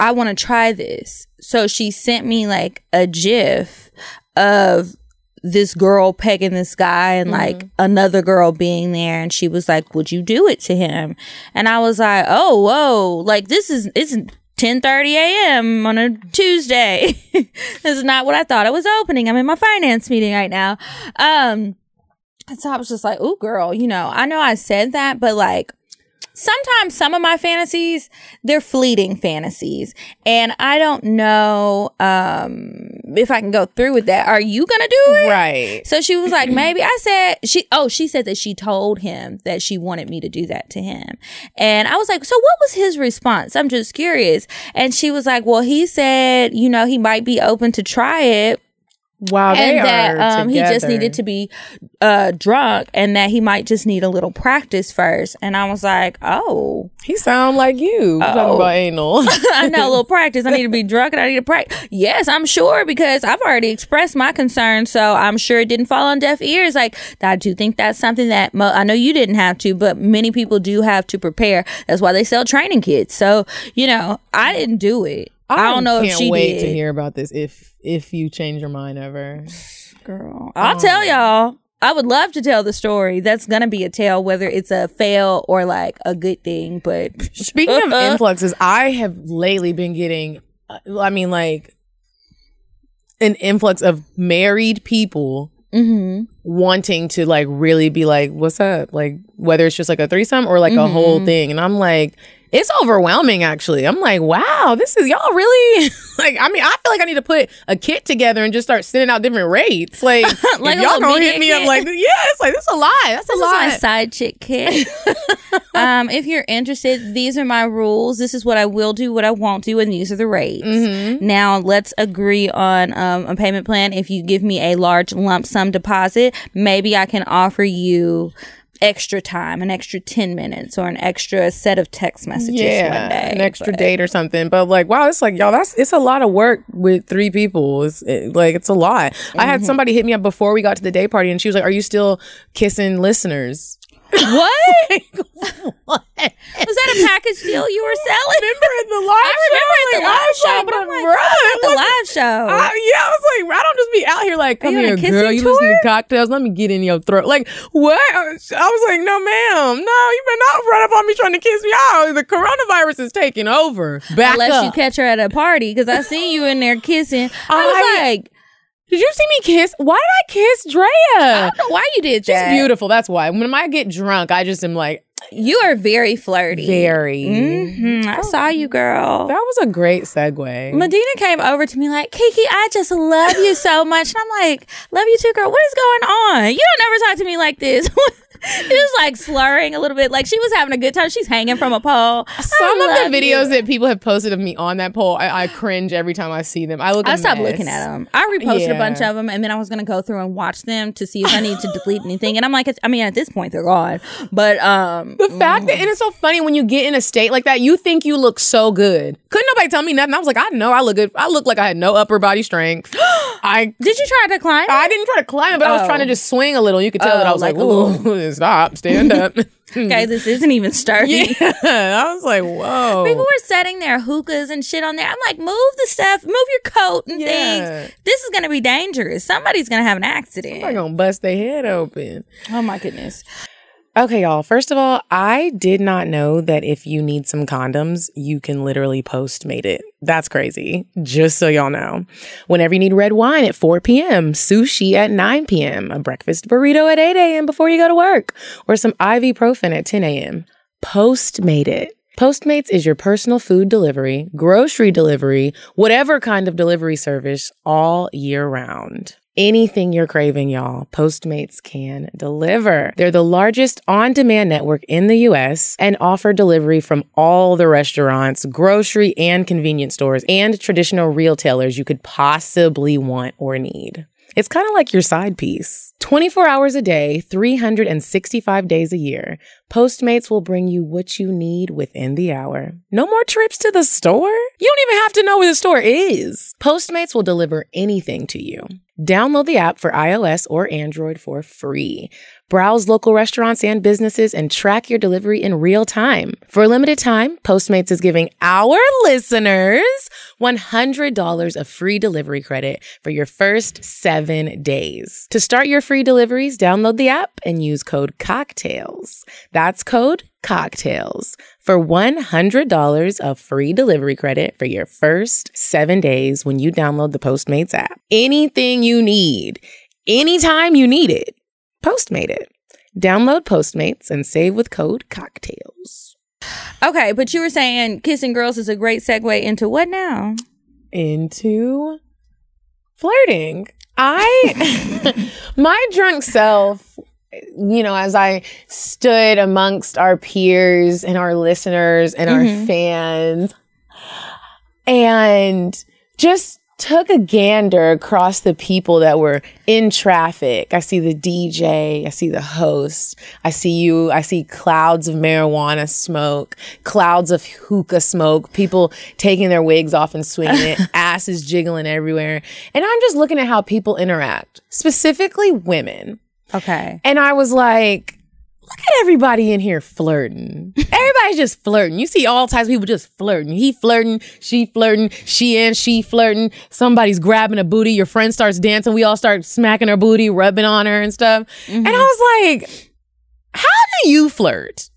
S2: i want to try this. So she sent me like a gif of this girl pegging this guy and like another girl being there and she was like would you do it to him? And i was like oh whoa. Like this is it's 10 a.m on a tuesday. This is not what i thought i was opening. I'm in my finance meeting right now. Um and so i was just like oh girl you know i know i said that but like sometimes some of my fantasies they're fleeting fantasies and i don't know um if i can go through with that are you gonna do it
S1: right.
S2: so she was like, maybe I said she. Oh, she said that she told him that she wanted me to do that to him, and I was like, so what was his response? I'm just curious. And she was like, well, he said, you know, he might be open to try it,
S1: Wow, they
S2: and that
S1: are
S2: um, he just needed to be uh drunk, and that he might just need a little practice first. And I was like, oh,
S1: He sound like you talking
S2: Oh.
S1: about anal.
S2: I know a little practice. I need to be drunk and I need to practice. Yes, I'm sure because I've already expressed my concern. So I'm sure it didn't fall on deaf ears. Like, I do think that's something that mo- I know you didn't have to, but many people do have to prepare. That's why they sell training kits. So, you know, I didn't do it. I, don't know if
S1: can't
S2: she
S1: wait
S2: did.
S1: to hear about this if if you change your mind ever.
S2: Girl, I'll tell y'all. I would love to tell the story. That's gonna be a tale, whether it's a fail or like a good thing. But
S1: Speaking of influxes, I have lately been getting, uh, I mean, like an influx of married people
S2: mm-hmm.
S1: wanting to like really be like, what's up? Like, whether it's just like a threesome or like a
S2: Mm-hmm.
S1: whole thing. And I'm like, it's overwhelming actually. I'm like, wow, this is y'all really like I mean, I feel like I need to put a kit together and just start sending out different rates. Like,
S2: Like
S1: y'all gonna hit me up like yeah, it's like this is a lot. That's
S2: This
S1: a
S2: is
S1: lot.
S2: my side chick kit. um, if you're interested, these are my rules. This is what I will do, what I won't do, and these are the rates.
S1: Mm-hmm.
S2: Now let's agree on um, a payment plan. If you give me a large lump sum deposit, maybe I can offer you extra time, an extra 10 minutes or an extra set of text messages
S1: yeah,
S2: one day.
S1: an extra
S2: But-
S1: date or something. But like, wow, it's like y'all. That's it's a lot of work with three people. It's it, like it's a lot. I
S2: Mm-hmm.
S1: had somebody hit me up before we got to the day party, and she was like, "Are you still kissing listeners?"
S2: What?
S1: what?
S2: Was that a package deal you were selling?
S1: Remember at the live
S2: I remember
S1: show?
S2: at the
S1: Like,
S2: live show, but I'm like,
S1: bruh,
S2: the live show?
S1: I, yeah, I was like, I don't just be out here like, come
S2: you on a
S1: here, girl. You listen
S2: tour?
S1: to Cocktales. Let me get in your throat. Like, what? I was like, no, ma'am. No, you better not run up on me trying to kiss me out. The coronavirus is taking over. Back
S2: Unless
S1: up.
S2: you catch her at a party, because I see you in there kissing. I oh, was
S1: I-
S2: like,
S1: Did you see me kiss? Why did I kiss Drea?
S2: I don't know why you did
S1: She's
S2: that.
S1: beautiful. That's why. When I get drunk, I just am like,
S2: You are very flirty.
S1: Very.
S2: Mhm, I saw you, girl.
S1: That was a great segue.
S2: Medina came over to me like, Kiki, I just love you so much. And I'm like, love you too, girl. What is going on? You don't ever talk to me like this. Was like slurring a little bit, like she was having a good time. She's hanging from a pole.
S1: Some of the videos
S2: you.
S1: that people have posted of me on that pole, I, I cringe every time I see them. I look.
S2: I stopped
S1: mess.
S2: looking at them. I reposted a bunch of them, and then I was gonna go through and watch them to see if I need to delete anything. And I'm like, I mean, at this point they're gone. But um,
S1: The fact that, and it's so funny when you get in a state like that, you think you look so good. Couldn't nobody tell me nothing. I was like, I know I look good. I look like I had no upper body strength. I
S2: did you try to climb?
S1: I didn't try to climb but I was
S2: Oh.
S1: trying to just swing a little. You could tell that I
S2: Oh,
S1: was like,
S2: like
S1: ooh, stop, stand up.
S2: okay, this isn't even starting.
S1: yeah, I was like, whoa.
S2: People were setting their hookahs and shit on there. I'm like, move the stuff, move your coat and
S1: Yeah.
S2: things. This is gonna be dangerous. Somebody's gonna have an accident.
S1: They're gonna bust their head open.
S2: oh my goodness.
S1: Okay, y'all. First of all, I did not know that if you need some condoms, you can literally postmate it. That's crazy. Just so y'all know. Whenever you need red wine at 4 p.m., sushi at 9 p.m., a breakfast burrito at 8 a.m. before you go to work, or some ibuprofen at 10 a.m., postmate it. Postmates is your personal food delivery, grocery delivery, whatever kind of delivery service all year round. Anything you're craving, y'all, Postmates can deliver. They're the largest on demand network in the US and offer delivery from all the restaurants, grocery and convenience stores, and traditional retailers you could possibly want or need. It's kind of like your side piece. 24 hours a day, 365 days a year, Postmates will bring you what you need within the hour. No more trips to the store? You don't even have to know where the store is. Postmates will deliver anything to you. Download the app for iOS or Android for free. Browse local restaurants and businesses and track your delivery in real time. For a limited time, Postmates is giving our listeners $100 of free delivery credit for your first seven days. To start your free deliveries, download the app and use code COCKTALES. That's code COCKTALES for $100 of free delivery credit for your first seven days when you download the Postmates app. Anything you need, anytime you need it, Postmate it. Download Postmates and save with code COCKTALES.
S2: Okay, but you were saying kissing girls is a great segue into what now?
S1: into flirting. I, my drunk self, you know, as I stood amongst our peers and our listeners and our mm-hmm. fans and just took a gander across the people that were in traffic. I see the DJ, I see the host, I see you, I see clouds of marijuana smoke, clouds of hookah smoke, people taking their wigs off and swinging it, asses jiggling everywhere. And I'm just looking at how people interact, specifically women.
S2: Okay.
S1: And I was like, look at everybody in here flirting. Everybody's just flirting. You see all types of people just flirting. He flirting, she flirting, she and she flirting. Somebody's grabbing a booty. Your friend starts dancing. We all start smacking her booty, rubbing on her and stuff. And mm-hmm. I was like, how do you flirt?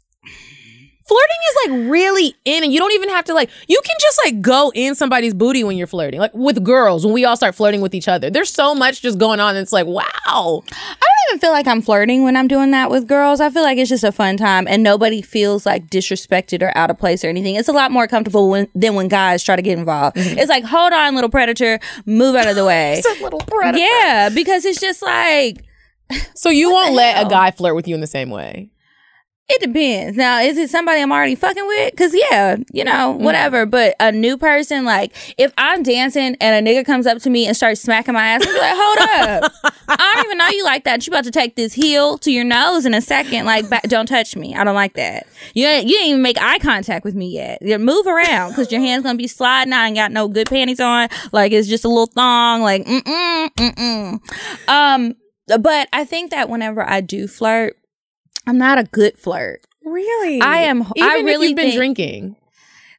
S1: Flirting is like really in, and you don't even have to like, you can just like go in somebody's booty when you're flirting. Like with girls, when we all start flirting with each other. There's so much just going on. And it's like, wow.
S2: I don't even feel like I'm flirting when I'm doing that with girls. I feel like it's just a fun time and nobody feels like disrespected or out of place or anything. It's a lot more comfortable when, than when guys try to get involved. Mm-hmm. It's like, hold on, little predator, move out of the way.
S1: It's a little predator.
S2: yeah, because it's just like,
S1: So you won't let
S2: hell?
S1: a guy flirt with you in the same way.
S2: It depends. Now, is it somebody I'm already fucking with? Cause yeah, you know, whatever. But a new person, like if I'm dancing and a nigga comes up to me and starts smacking my ass, I'm like, hold up. I don't even know you like that. You about to take this heel to your nose in a second. Like, ba- don't touch me. I don't like that. You ain't, you didn't even make eye contact with me yet. You move around because your hand's gonna be sliding. I ain't got no good panties on. Like it's just a little thong. Like, mm mm mm mm. Um, but I think that whenever I do flirt, I'm not a good flirt.
S1: Really?
S2: I am-
S1: Even
S2: I really
S1: you've been drinking.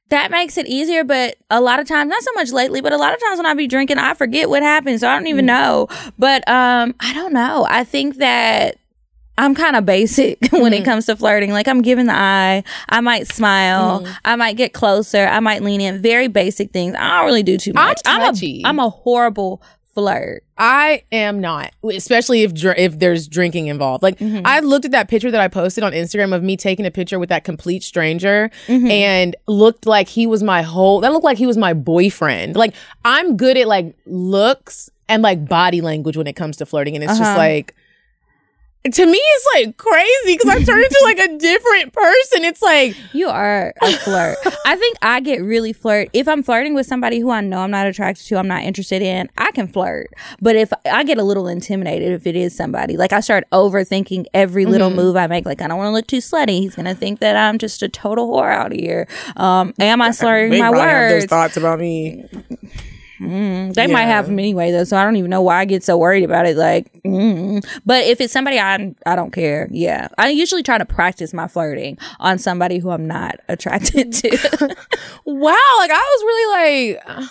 S2: that makes it easier but a lot of times not so much lately but a lot of times when i be drinking i forget what happened so i don't even mm. know. But um i don't know. I think that i'm kind of basic when it mm. comes to flirting. Like i'm giving the eye. I might smile. Mm. I might get closer. I might lean in. Very basic things. I don't really do too much.
S1: I'm touchy.
S2: a i'm a horrible flirt.
S1: I am not, especially if dr- if there's drinking involved. Like
S2: Mm-hmm.
S1: I looked at that picture that I posted on Instagram of me taking a picture with that complete stranger
S2: Mm-hmm.
S1: and looked like he was my whole that looked like he was my boyfriend. Like I'm good at like looks and like body language when it comes to flirting and it's just
S2: Uh-huh.
S1: like to me it's like crazy because I turn into like a different person. It's like
S2: You are a flirt. I think I get really flirt. If I'm flirting with somebody who I know I'm not attracted to, I'm not interested in, I can flirt. But if I get a little intimidated if it is somebody, like I start overthinking every little
S1: Mm-hmm.
S2: move I make. Like I don't want to look too slutty. He's gonna think that I'm just a total whore out here. Um, am I slurring my
S1: have those
S2: words?
S1: thoughts about me.
S2: They might have them anyway, though. So I don't even know why I get so worried about it. Like, mm. but if it's somebody I I don't care. Yeah, I usually try to practice my flirting on somebody who I'm not attracted to.
S1: Wow, like I was really like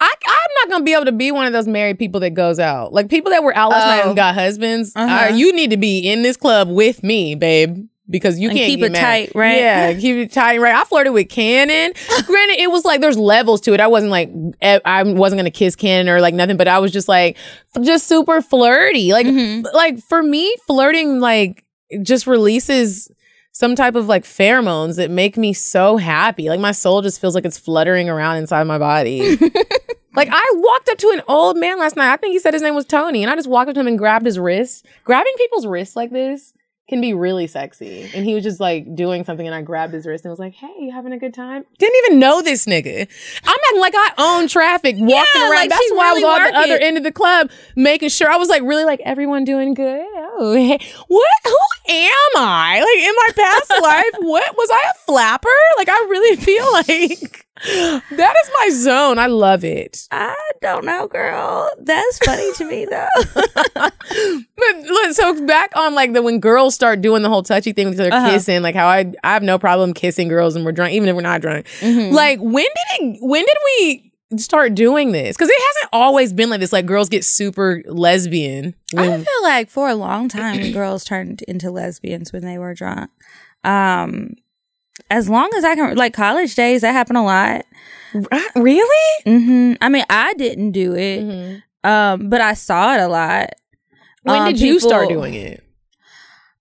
S1: I, I'm not gonna be able to be one of those married people that goes out. Like people that were out last night
S2: Oh.
S1: and got husbands.
S2: Uh-huh.
S1: uh, you need to be in this club with me, babe. Because you
S2: And
S1: can't
S2: keep it
S1: mad.
S2: tight, right?
S1: Yeah, keep it tight, right? I flirted with Cannon. Granted, it was like there's levels to it. I wasn't like I wasn't gonna kiss Cannon or like nothing, but I was just like just super flirty. Like
S2: Mm-hmm.
S1: like for me, flirting like just releases some type of like pheromones that make me so happy. Like my soul just feels like it's fluttering around inside my body. like I walked up to an old man last night. I think he said his name was Tony, and I just walked up to him and grabbed his wrist. Grabbing people's wrists like this can be really sexy. And he was just like doing something, and I grabbed his wrist and was like, "Hey, you having a good time?" Didn't even know this nigga. I'm acting like I own traffic, walking
S2: Yeah,
S1: around.
S2: like
S1: That's why I was
S2: really
S1: on the other end of the club, making sure I was like really like everyone doing good. Oh, hey, what? Who am I? Like in my past life, what was I a flapper? Like I really feel like that is my zone. I love it.
S2: I don't know, girl. That's funny to me though.
S1: But look, so back on like the when girls start doing the whole touchy thing with other,
S2: Uh-huh.
S1: kissing, like how I I have no problem kissing girls and we're drunk, even if we're not drunk.
S2: Mm-hmm.
S1: Like when did it? When did we? Start doing this because it hasn't always been like this. Like girls get super lesbian.
S2: I feel like for a long time, girls turned into lesbians when they were drunk. Um, as long as I can, like college days, that happened a lot.
S1: really?
S2: hmm I mean, I didn't do it, um, but I saw it a lot.
S1: When
S2: Um,
S1: did you start doing it?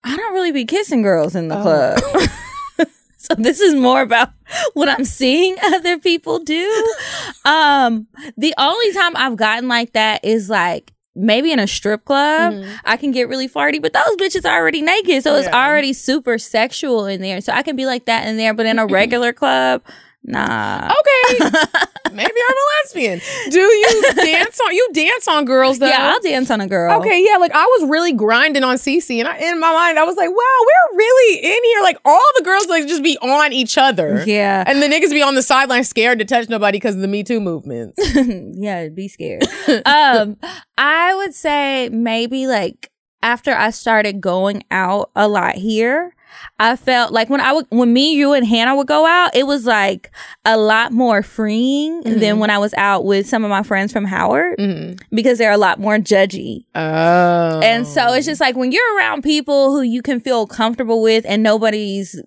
S2: I don't really be kissing girls in the
S1: Oh.
S2: club. so this is more about what I'm seeing other people do. Um, the only time I've gotten like that is like maybe in a strip club. Mm-hmm. I can get really flirty, but those bitches are already naked, so it's already super sexual in there. So I can be like that in there, but in a regular club, nah.
S1: Okay, maybe I'm a lesbian. Do you dance on? You dance on girls though?
S2: Yeah, I'll dance on a girl.
S1: Okay, yeah, like I was really grinding on Cece, and I, in my mind, I was like, "Wow, we're really in here." Like all the girls like just be on each other,
S2: Yeah.
S1: and the niggas be on the sideline, scared to touch nobody because of the Me Too movement.
S2: yeah, be scared. um, I would say maybe like after I started going out a lot here, I felt like when I would, when me, you, and Hannah would go out, it was like a lot more freeing than mm-hmm. when I was out with some of my friends from Howard mm-hmm. because they're a lot more judgy.
S1: Oh,
S2: And so it's just like when you're around people who you can feel comfortable with and nobody's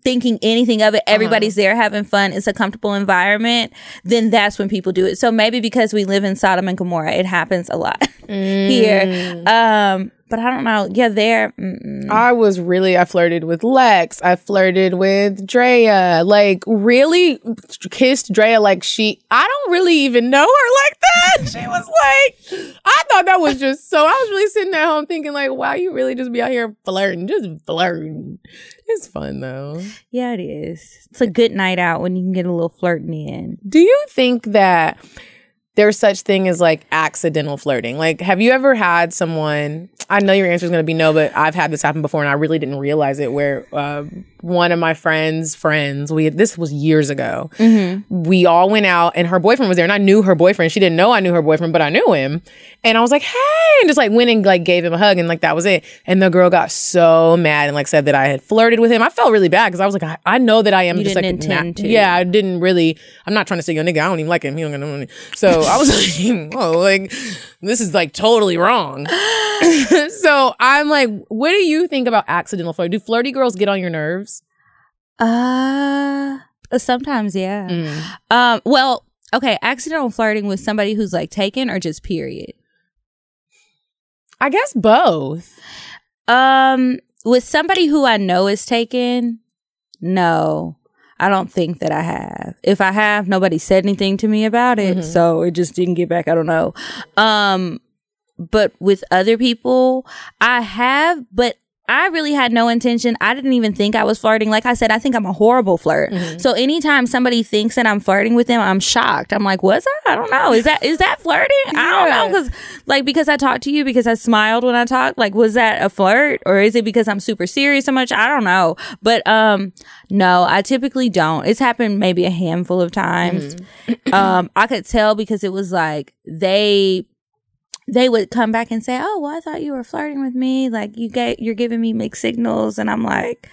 S2: thinking anything of it, everybody's uh-huh. there having fun, it's a comfortable environment, then that's when people do it. So maybe because we live in Sodom and Gomorrah, it happens a lot here. Mm. Um, but I don't know. Yeah, there. mm-mm.
S1: I was really, I flirted with Lex. I flirted with Drea. Like, really kissed Drea like she, I don't really even know her like that. She was like, I thought that was just so, I was really sitting at home thinking, like, wow, you really just be out here flirting, just flirting. It's fun though.
S2: Yeah, it is. It's a good night out when you can get a little flirting in.
S1: Do you think that there's such thing as like accidental flirting? Like, have you ever had someone? I know your answer is going to be no, but I've had this happen before, and I really didn't realize it. Where uh, one of my friends' friends, we this was years ago. We all went out, and her boyfriend was there, and I knew her boyfriend. She didn't know I knew her boyfriend, but I knew him, and I was like, "Hey!" and just like went and like gave him a hug, and like that was it. And the girl got so mad and like said that I had flirted with him. I felt really bad because I was like, I, I know that I am
S2: You
S1: just
S2: didn't
S1: like na-
S2: to.
S1: yeah, I didn't really. I'm not trying to say yo nigga. I don't even like him. He don't got no money. So I was like, oh, like this is like totally wrong. so I'm like, what do you think about accidental flirting? Do flirty girls get on your nerves?
S2: Uh, sometimes, yeah.
S1: Mm.
S2: Um, well, okay, accidental flirting with somebody who's like taken or just period?
S1: I guess both.
S2: Um, with somebody who I know is taken, no. I don't think that I have. If I have, nobody said anything to me about it, so it just didn't get back. I don't know. Um, but with other people, I have, but I really had no intention. I didn't even think I was flirting. Like I said, I think I'm a horrible flirt. So anytime somebody thinks that I'm flirting with them, I'm shocked. I'm like, was I? I don't know. Is that is that flirting? I don't know because like because I talked to you because I smiled when I talked. Like was that a flirt or is it because I'm super serious so much? I don't know. But um, no, I typically don't. It's happened maybe a handful of times. um, I could tell because it was like they they would come back and say, "Oh, well, I thought you were flirting with me. Like you get, you're giving me mixed signals," and I'm like,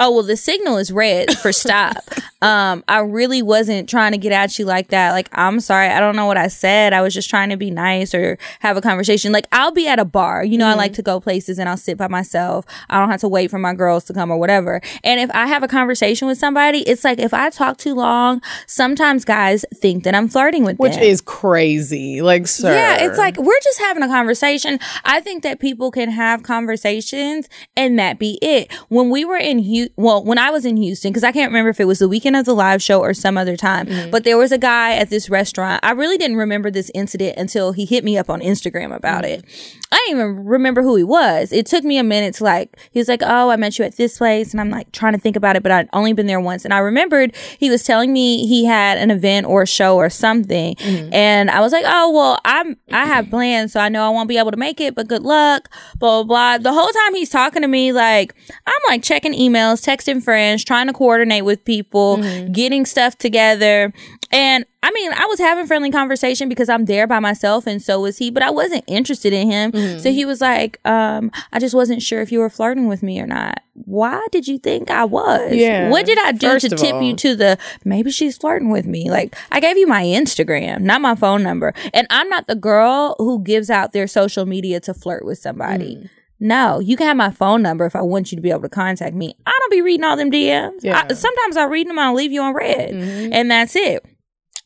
S2: "Oh, well, the signal is red for stop." um, I really wasn't trying to get at you like that. Like, I'm sorry, I don't know what I said. I was just trying to be nice or have a conversation. Like, I'll be at a bar. You know, I like to go places and I'll sit by myself. I don't have to wait for my girls to come or whatever. And if I have a conversation with somebody, it's like if I talk too long, sometimes guys think that I'm flirting with them.
S1: Which
S2: them.
S1: is crazy. Like, sir.
S2: Yeah, it's like we're just having a conversation. I think that people can have conversations and that be it. When we were in Houston, well, when I was in Houston, because I can't remember if it was the weekend of the live show or some other time, mm-hmm. but there was a guy at this restaurant. I really didn't remember this incident until he hit me up on Instagram about it. Mm-hmm. I didn't even remember who he was. It took me a minute to like, he was like, Oh, I met you at this place. And I'm like trying to think about it, but I'd only been there once. And I remembered he was telling me he had an event or a show or something. Mm-hmm. And I was like, Oh, well, I'm, I have plans. So I know I won't be able to make it, but good luck, blah, blah, blah. The whole time he's talking to me, like, I'm like checking emails, texting friends, trying to coordinate with people, getting stuff together. And I mean, I was having friendly conversation because I'm there by myself and so was he, but I wasn't interested in him. So he was like, um, I just wasn't sure if you were flirting with me or not. Why did you think I was?
S1: Yeah.
S2: What did I do
S1: First
S2: to tip
S1: all.
S2: you to the maybe she's flirting with me? Like I gave you my Instagram, not my phone number. And I'm not the girl who gives out their social media to flirt with somebody.
S1: Mm.
S2: No, you can have my phone number if I want you to be able to contact me. I don't be reading all them DMs.
S1: Yeah. Mm-hmm.
S2: I, sometimes I read them and I'll leave you on red. And that's it.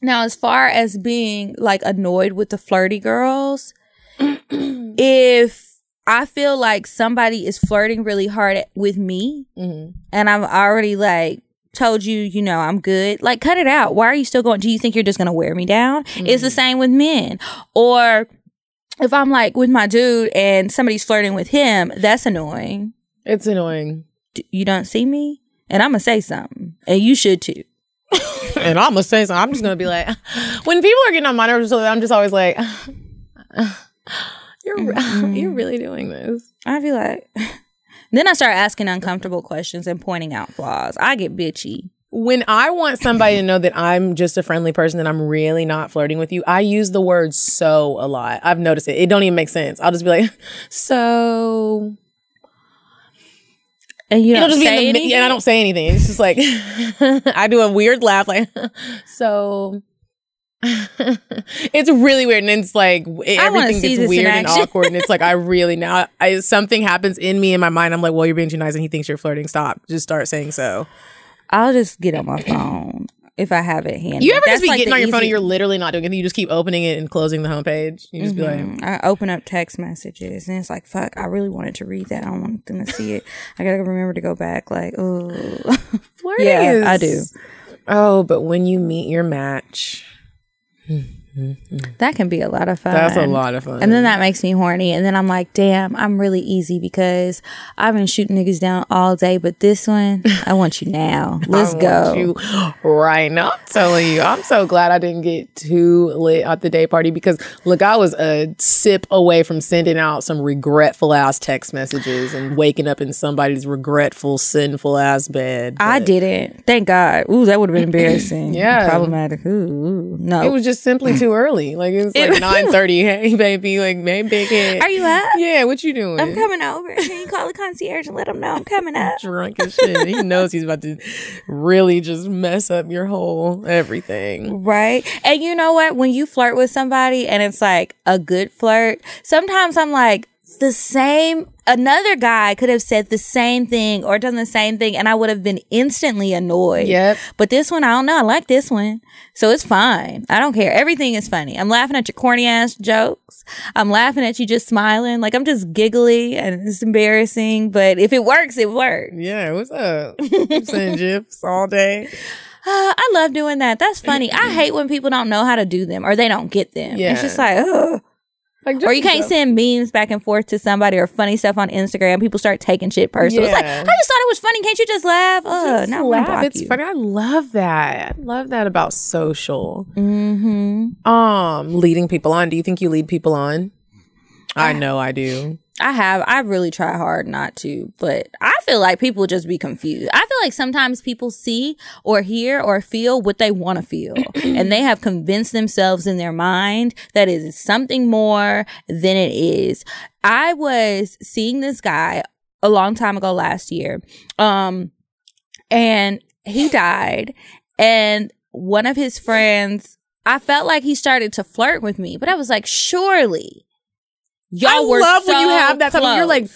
S2: Now, as far as being like annoyed with the flirty girls, if I feel like somebody is flirting really hard at, with me
S1: Mm-hmm.
S2: and I've already like told you, you know, I'm good, like cut it out. Why are you still going? Do you think you're just going to wear me down? It's
S1: Mm-hmm.
S2: the same with men. Or if I'm like with my dude and somebody's flirting with him, that's annoying.
S1: It's annoying.
S2: D- You don't see me? And I'm going to say something. And you should too.
S1: And I'm gonna say something. I'm just gonna be like, when people are getting on my nerves, I'm just always like, you're you're really doing this.
S2: I feel like. then I start asking uncomfortable questions and pointing out flaws. I get bitchy.
S1: When I want somebody to know that I'm just a friendly person and I'm really not flirting with you, I use the word so a lot. I've noticed it. It don't even make sense. I'll just be like, so
S2: And you don't say anything.
S1: and I don't say anything. It's just like I do a weird laugh, like so. it's really weird, and it's like everything gets weird and awkward, and it's like I really now I something happens in me in my mind. I'm like, well, you're being too nice, and he thinks you're flirting. Stop. Just start saying so.
S2: I'll just get on my phone if I have it handy.
S1: You ever
S2: That's
S1: just be
S2: like
S1: getting on your phone and you're literally not doing anything? You just keep opening it and closing the homepage. You just be like,
S2: Mm, I open up text messages and it's like, fuck, I really wanted to read that. I don't want them to see it. I gotta remember to go back. Like, oh, yeah, I do.
S1: Oh, but when you meet your match, Mm-hmm.
S2: That can be a lot of fun.
S1: that's a lot of fun.
S2: And then that makes me horny. And then I'm like, damn, I'm really easy because I've been shooting niggas down all day, but this one, I want you now. Let's go.
S1: you right now. I'm telling you, I'm so glad I didn't get too lit at the day party because look, I was a sip away from sending out some regretful ass text messages and waking up in somebody's regretful, sinful ass bed.
S2: I didn't. Thank God. Ooh, that would have been embarrassing.
S1: Yeah.
S2: Problematic. Ooh, ooh. no.
S1: It was just simply too early. Like it's like nine thirty. Hey baby, like hey big head.
S2: Are you up?
S1: Yeah, what you doing?
S2: I'm coming over. Can you call the concierge and let them know I'm coming up?
S1: drunk as shit. he knows he's about to really just mess up your whole everything.
S2: Right. And you know what? When you flirt with somebody and it's like a good flirt, sometimes I'm like, the same another guy could have said the same thing or done the same thing and I would have been instantly annoyed.
S1: Yep.
S2: But this one I don't know. I like this one. So it's fine. I don't care. Everything is funny. I'm laughing at your corny ass jokes. I'm laughing at you just smiling. Like I'm just giggly and it's embarrassing, but if it works, it works.
S1: Yeah, what's up? I'm Sending gifs all day.
S2: Uh, I love doing that. That's funny. I hate when people don't know how to do them or they don't get them.
S1: Yeah.
S2: It's just like, ugh.
S1: Like,
S2: Or you can't send memes back and forth to somebody or funny stuff on Instagram. People start taking shit personal. It's like, I just thought it was funny. Can't you just laugh? Uh,
S1: Just
S2: I'm
S1: laugh. It's
S2: you.
S1: funny. I love that. I love that about social.
S2: Mm-hmm.
S1: Um, leading people on. Do you think you lead people on? I know I do.
S2: I have. I really try hard not to, but I feel like people just be confused. I feel like sometimes people see or hear or feel what they want to feel, and they have convinced themselves in their mind that it is something more than it is. I was seeing this guy a long time ago last year, um, and he died, and one of his friends. I felt like he started to flirt with me, but I was like, surely. Y'all
S1: I
S2: were
S1: love when you have that of- you're like.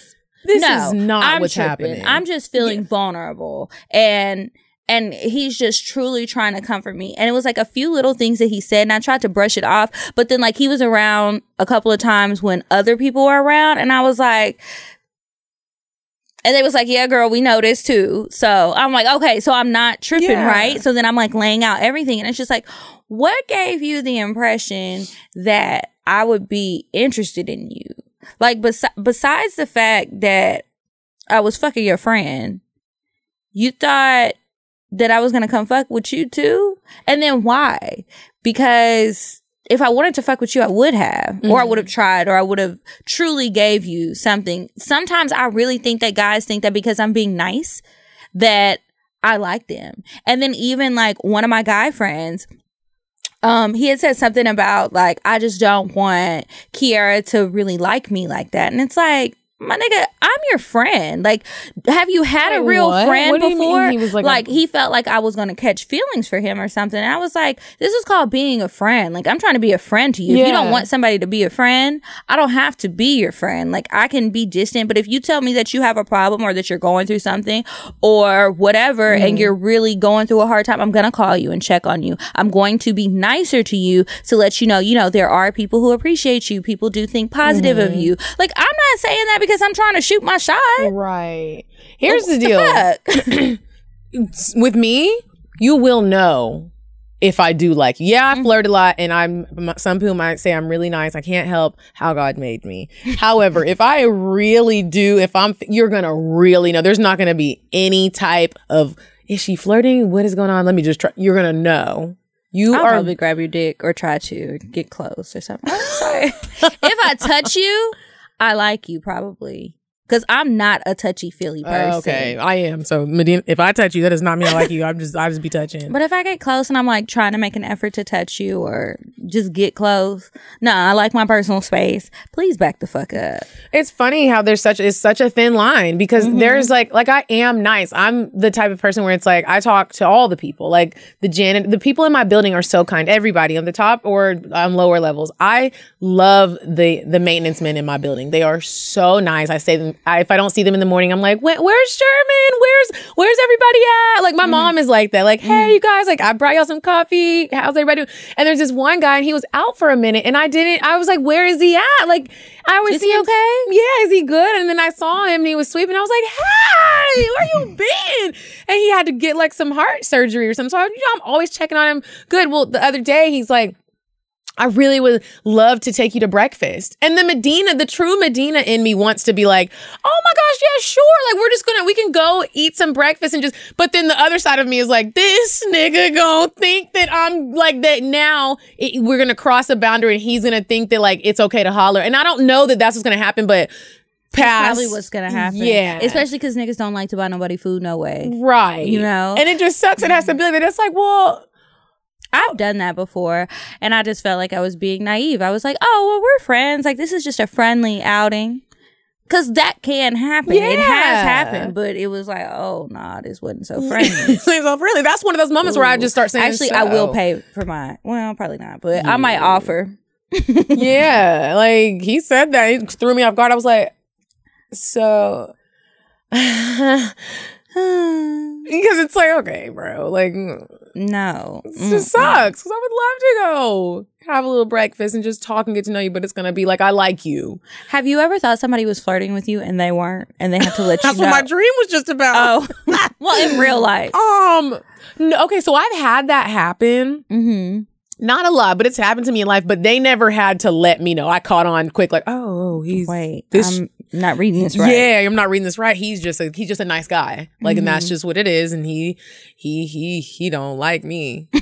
S1: This
S2: No,
S1: is not
S2: I'm
S1: what's
S2: tripping.
S1: happening.
S2: I'm just feeling vulnerable and and he's just truly trying to comfort me. And it was like a few little things that he said and I tried to brush it off, but then like he was around a couple of times when other people were around and I was like and they was like, yeah, girl, we know this too. So I'm like, okay, so I'm not tripping,
S1: Yeah.
S2: right? So then I'm like laying out everything. And it's just like, what gave you the impression that I would be interested in you? Like, besi- besides the fact that I was fucking your friend, you thought that I was gonna come fuck with you too? And then why? Because if I wanted to fuck with you, I would have, or I would have mm-hmm. tried, or I would have truly gave you something. Sometimes I really think that guys think that because I'm being nice, that I like them. And then even like one of my guy friends, um, he had said something about like, I just don't want Kiara to really like me like that. And it's like, my nigga, I'm your friend. Like, have you had a real
S1: what?
S2: friend
S1: What do you mean
S2: before?
S1: he was like a-
S2: he felt like I was going to catch feelings for him or something. And I was like, this is called being a friend. Like, I'm trying to be a friend to you. If you don't want somebody to be a friend, I don't have to be your friend. Like, I can be distant. But if you tell me that you have a problem or that you're going through something or whatever, and mm. you're really going through a hard time, I'm going to call you and check on you. I'm going to be nicer to you to let you know, you know, there are people who appreciate you. People do think positive of mm-hmm. you. Like, I'm not saying that because I'm trying to shoot my shot.
S1: Right. Here's the
S2: What
S1: deal. With me, you will know if I do like. Yeah,
S2: Mm-hmm.
S1: I flirt a lot, and I'm. Some people might say I'm really nice. I can't help how God made me. However, if I really do, if I'm, you're gonna really know. There's not gonna be any type of. Is she flirting? What is going on? Let me just try. You're gonna know. You
S2: I'll
S1: are
S2: probably grab your dick or try to get close or something. I'm sorry. if I touch you, I like you probably. Because I'm not a touchy feely person.
S1: Oh, okay. I am. So Medina, if I touch you, that does not mean I like you. I'm just I just be touching.
S2: But if I get close and I'm like trying to make an effort to touch you or just get close, no, I like my personal space. Please back the fuck up.
S1: It's funny how there's such it's such a thin line because mm-hmm. there's like like I am nice. I'm the type of person where it's like I talk to all the people. Like the janitor, the people in my building are so kind. Everybody on the top or on lower levels. I love the the maintenance men in my building. They are so nice. I say them I, if I don't see them in the morning, I'm like, "Where's Sherman? Where's where's everybody at?" Like my mm-hmm. mom is like that. Like, "Hey, mm-hmm. you guys, like I brought y'all some coffee. How's everybody?" doing? And there's this one guy and he was out for a minute and I didn't I was like, "Where is he at?" Like I was
S2: Is he okay?
S1: yeah, is he good? And then I saw him and he was sweeping. I was like, hey, where you been? And he had to get like some heart surgery or something. So, you know, I'm always checking on him. Good. Well, the other day he's like, I really would love to take you to breakfast. And the Medina, the true Medina in me wants to be like, oh my gosh, yeah, sure. Like, we're just gonna, we can go eat some breakfast and just, but then the other side of me is like, this nigga gonna think that I'm like that now. It, we're gonna cross a boundary and he's gonna think that like it's okay to holler. And I don't know that that's what's gonna happen, but pass.
S2: Probably what's gonna happen.
S1: Yeah.
S2: Especially because niggas don't like to buy nobody food, no way.
S1: Right.
S2: You know?
S1: And it just sucks. It has to be like that. It's like, well,
S2: I've done that before and I just felt like I was being naive. I was like, oh, well, we're friends. Like, this is just a friendly outing. Cause that can happen. It has happened, but it was like, oh, nah, this wasn't so friendly.
S1: so really, that's one of those moments where I just start saying,
S2: Actually, I will pay for mine. Well, probably not, but I might offer.
S1: yeah, like he said that. He threw me off guard. I was like, so. because it's like, okay, bro, like,
S2: No.
S1: it just sucks. Because I would love to go have a little breakfast and just talk and get to know you, but it's going to be like, I like you.
S2: Have you ever thought somebody was flirting with you and they weren't, and they had to let you know?
S1: That's what my dream was just about.
S2: Oh, well, in real life.
S1: Um, no, okay, so I've had that happen.
S2: Mm-hmm.
S1: Not a lot, but it's happened to me in life. But they never had to let me know. I caught on quick, like, oh, he's
S2: Wait,
S1: this.
S2: I'm not reading this right.
S1: Yeah, I'm not reading this right. He's just a he's just a nice guy. Like, and that's mm-hmm. just what it is. And he he he he don't like me.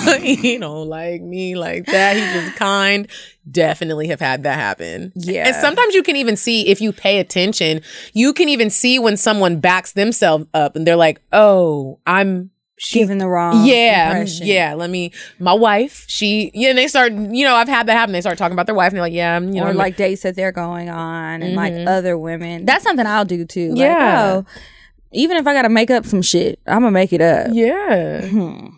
S1: he don't like me like that. He's just kind. Definitely have had that happen.
S2: Yeah.
S1: And sometimes you can even see if you pay attention, you can even see when someone backs themselves up and they're like, "Oh, I'm." She,
S2: Giving the wrong.
S1: yeah,
S2: impression.
S1: yeah. Let me. My wife, she, yeah. And they start, you know, I've had that happen. They start talking about their wife, and they're like, "Yeah, I'm, you know,
S2: or like dates that they're going on and like other women. That's something I'll do too. Like,
S1: Yeah.
S2: oh, even if I gotta make up some shit, I'm gonna make it up.
S1: yeah."
S2: Hmm.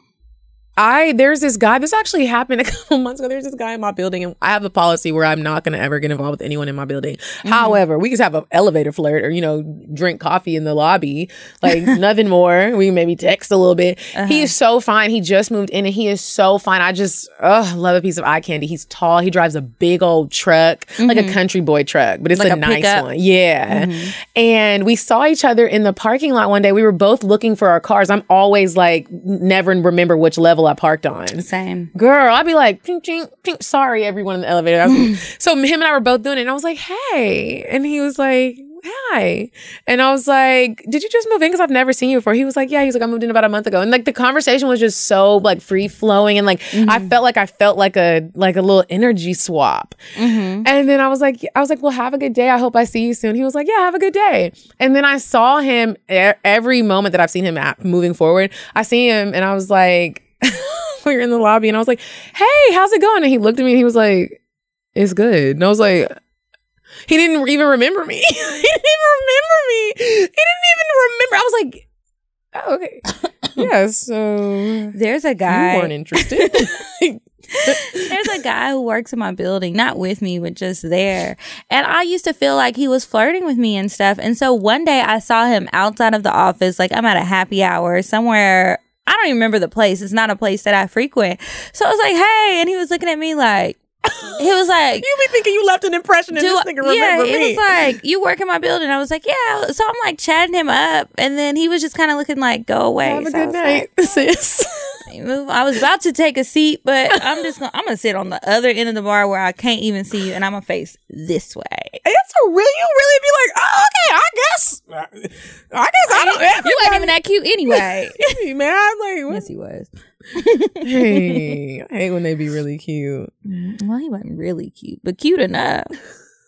S1: I there's this guy. This actually happened a couple months ago. There's this guy in my building, and I have a policy where I'm not going to ever get involved with anyone in my building. Mm-hmm. However, we just have an elevator flirt, or you know, drink coffee in the lobby, like nothing more. We maybe text a little bit. He uh-huh. is so fine. He just moved in, and he is so fine. I just ugh, love a piece of eye candy. He's tall. He drives a big old truck, like a mm-hmm. country boy truck, but it's
S2: Like
S1: a,
S2: a
S1: nice
S2: pickup?
S1: one. Yeah. Mm-hmm. And we saw each other in the parking lot one day. We were both looking for our cars. I'm always like, never remember which level I parked on.
S2: Same.
S1: Girl, I'd be like, ching, ching, ching. sorry, everyone in the elevator. Was- so him and I were both doing it. And I was like, hey. And he was like, hi. And I was like, did you just move in? Because I've never seen you before. He was like, yeah. He's like, I moved in about a month ago. And like the conversation was just so like free flowing. And like, I felt like I felt like a, like a little energy swap. And then I was like, I was like, well, have a good day. I hope I see you soon. He was like, yeah, have a good day. And then I saw him e- every moment that I've seen him at moving forward. I see him and I was like, we were in the lobby and I was like, hey, how's it going? And he looked at me and he was like, it's good. And I was like, he didn't even remember me. he didn't even remember me. He didn't even remember. I was like, oh, okay. yeah, so
S2: There's a
S1: you
S2: guy.
S1: weren't interested.
S2: There's a guy who works in my building, not with me, but just there. And I used to feel like he was flirting with me and stuff. And so one day I saw him outside of the office, like I'm at a happy hour somewhere. I don't even remember the place. It's not a place that I frequent. So I was like, hey. And he was looking at me like, he was like,
S1: you be thinking you left an impression
S2: do
S1: this
S2: I-
S1: nigga remember
S2: yeah, he
S1: me.
S2: was like, "You work in my building." I was like, "Yeah." So I'm like chatting him up, and then he was just kind of looking like, "Go away."
S1: have a
S2: So I
S1: good
S2: was
S1: night, sis.
S2: like, "Move." I was about to take a seat, but I'm just gonna I'm gonna sit on the other end of the bar where I can't even see you, and I'm gonna face this way.
S1: It's a real. You really be like, oh, okay, I guess. I guess I don't.
S2: You ain't even that cute anyway.
S1: Man, like, what?
S2: yes, he was.
S1: Hey, I hate when they be really cute.
S2: Mm, well, he wasn't really cute, but cute enough.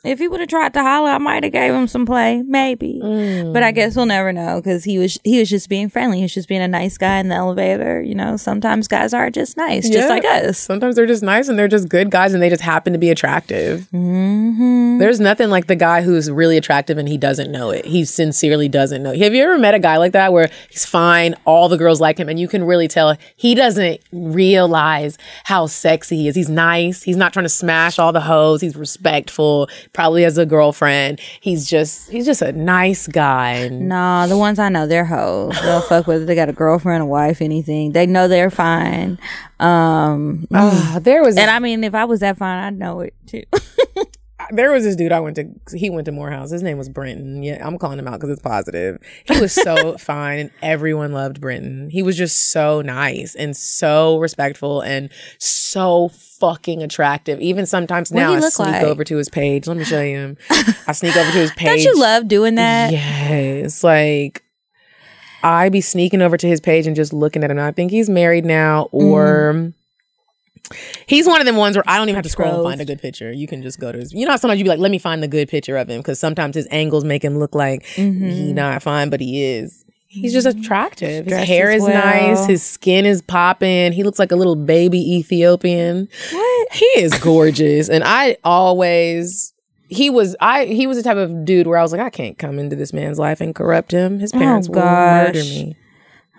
S2: If he would have tried to holler, I might have gave him some play, maybe. But I guess we'll never know because he was he was just being friendly. He was just being a nice guy in the elevator. You know, sometimes guys are just nice, just like us.
S1: Sometimes they're just nice and they're just good guys and they just happen to be attractive.
S2: Mm-hmm.
S1: There's nothing like the guy who's really attractive and he doesn't know it. He sincerely doesn't know. Have you ever met a guy like that where he's fine, all the girls like him, and you can really tell he doesn't realize how sexy he is. He's nice. He's not trying to smash all the hoes. He's respectful. Probably has a girlfriend. He's just he's just a nice guy.
S2: Nah, the ones I know, they're hoes. They'll fuck whether they got a girlfriend, a wife, anything. They know they're fine. Um,
S1: Ah, there was
S2: and I mean, if I was that fine, I'd know it too.
S1: there was this dude I went to. He went to Morehouse. His name was Brenton. Yeah, I'm calling him out because it's positive. He was so fine, and everyone loved Brenton. He was just so nice and so respectful and so fucking attractive. Even sometimes
S2: What
S1: now, I sneak
S2: like?
S1: over to his page. Let me show you him. I sneak over to his page.
S2: Don't you love doing that?
S1: Yes, like I be sneaking over to his page and just looking at him. I think he's married now, or mm-hmm. He's one of them ones where I don't even have to scroll and find a good picture. You can just go to his. You know, how sometimes you'd be like, "Let me find the good picture of him," because sometimes his angles make him look like he mm-hmm. not fine, but he is. He's just mm-hmm. attractive. His hair is
S2: well.
S1: nice. His skin is popping. He looks like a little baby Ethiopian.
S2: What?
S1: He is gorgeous, and I always he was I he was the type of dude where I was like I can't come into this man's life and corrupt him. His oh, parents will
S2: gosh.
S1: murder me.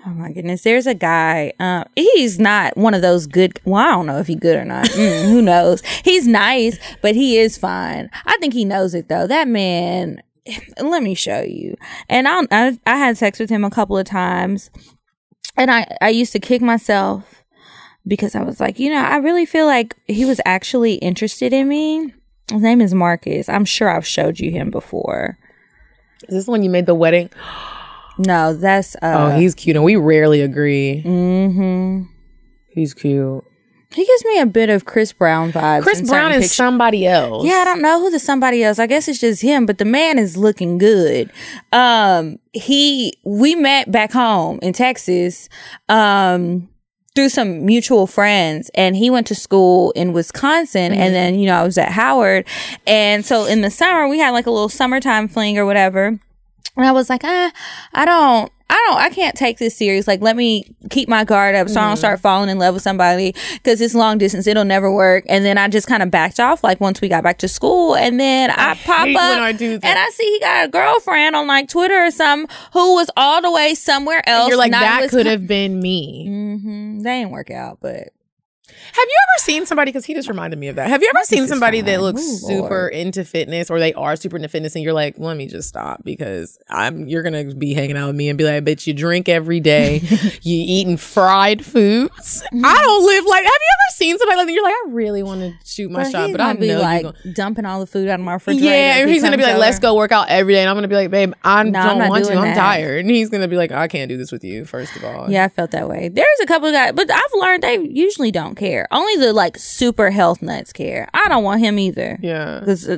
S2: Oh my goodness. There's a guy. Um, he's not one of those good. Well, I don't know if he's good or not. Mm, who knows? He's nice, but he is fine. I think he knows it though. That man. Let me show you. And I, I, I had sex with him a couple of times, and I, I used to kick myself because I was like, you know, I really feel like he was actually interested in me. His name is Marcus. I'm sure I've showed you him before.
S1: Is this the one you made the wedding?
S2: No, that's uh,
S1: oh, he's cute, and we rarely agree. Mm-hmm. He's cute.
S2: He gives me a bit of Chris Brown vibes.
S1: Chris Brown is
S2: pictures.
S1: somebody else.
S2: Yeah, I don't know who the somebody else. I guess it's just him, but the man is looking good. Um, he we met back home in Texas. Um, through some mutual friends and he went to school in Wisconsin and then you know I was at Howard and so in the summer we had like a little summertime fling or whatever and I was like ah I don't I don't I can't take this serious. Like let me keep my guard up so I don't start falling in love with somebody because it's long distance. It'll never work. And then I just kind of backed off like once we got back to school. And then I, pop up
S1: I
S2: and I see he got a girlfriend on like Twitter or something who was all the way somewhere else
S1: You're like, that could have been me.
S2: Mhm. They didn't work out, but
S1: Have you ever seen somebody? Because he just reminded me of that. Have you ever seen somebody that looks super into fitness, or they are super into fitness, and you're like, let me just stop because I'm. You're gonna be hanging out with me and be like, bitch, you drink every day, you eating fried foods.
S2: Mm-hmm.
S1: I don't live like. Have you ever seen somebody like that? You're like, I really want to shoot my
S2: But
S1: shot, but I
S2: gonna be like
S1: gonna.
S2: dumping all the food out of my refrigerator.
S1: Yeah, and
S2: he
S1: he's gonna be like, let's go work out every day. And I'm gonna be like, babe, I
S2: No, I'm
S1: don't
S2: not
S1: want to.
S2: doing
S1: I'm
S2: that.
S1: tired. And he's gonna be like, I can't do this with you. First of all,
S2: Yeah, I felt that way. There's a couple of guys, but I've learned they usually don't care. Only the like super health nuts care. I don't want him either.
S1: yeah.
S2: 'Cause, uh,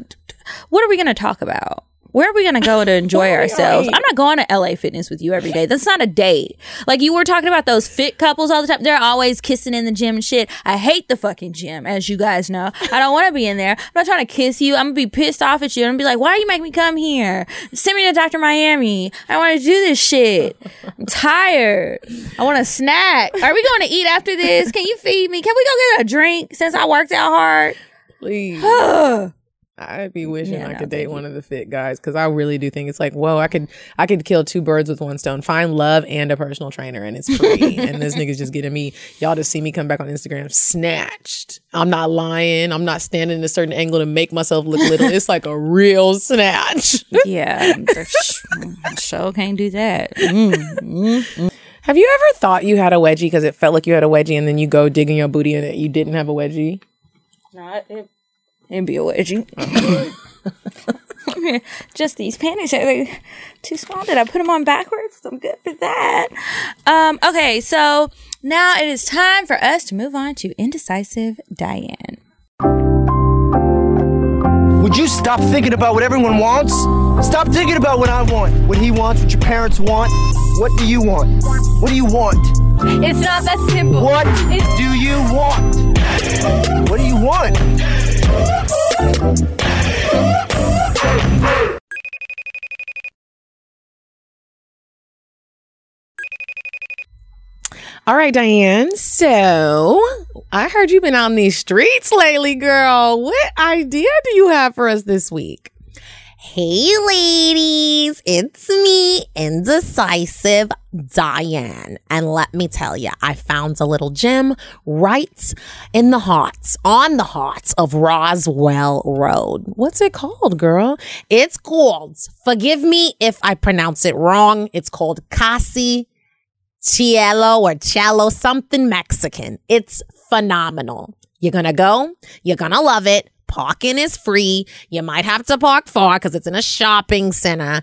S2: what are we gonna talk about? Where are we gonna go to enjoy ourselves? I'm not going to LA Fitness with you every day. That's not a date. Like you were talking about those fit couples all the time. They're always kissing in the gym and shit. I hate the fucking gym, as you guys know. I don't want to be in there. I'm not trying to kiss you. I'm gonna be pissed off at you. I'm gonna be like, why are you make me come here? Send me to Dr. Miami. I want to do this shit. I'm tired. I want a snack. Are we going to eat after this? Can you feed me? Can we go get a drink since I worked out hard?
S1: Please. I'd be wishing
S2: Yeah,
S1: I
S2: no,
S1: could date
S2: you.
S1: one of the fit guys because I really do think it's like, whoa, I could I could kill two birds with one stone. Find love and a personal trainer, and it's free. and this nigga's just getting me. Y'all just see me come back on Instagram snatched. I'm not lying. I'm not standing in a certain angle to make myself look little. It's like a real snatch.
S2: Yeah, show can't do that. Mm.
S1: Have you ever thought you had a wedgie because it felt like you had a wedgie, and then you go digging your booty and it you didn't have a wedgie?
S2: Not it. It'd be a wedgie. Just these panties are they too small. Did I put them on backwards? I'm good for that. Um. Okay. So now it is time for us to move on to indecisive Diane.
S5: Would you stop thinking about what everyone wants? Stop thinking about what I want, what he wants, what your parents want. What do you want? What do you want?
S6: It's not that simple.
S5: What do you want? What do you want?
S1: All right, Diane. So I heard you've been on these streets lately, girl. What idea do you have for us this week?
S7: Hey, ladies, it's me, Indecisive Diane. And let me tell you, I found a little gym right in the heart, on the heart of Roswell Road.
S1: What's it called, girl?
S7: It's called, forgive me if I pronounce it wrong, it's called Casi Cielo or Cello, something Mexican. It's phenomenal. You're gonna go, you're gonna love it. Parking is free. You might have to park far because it's in a shopping center.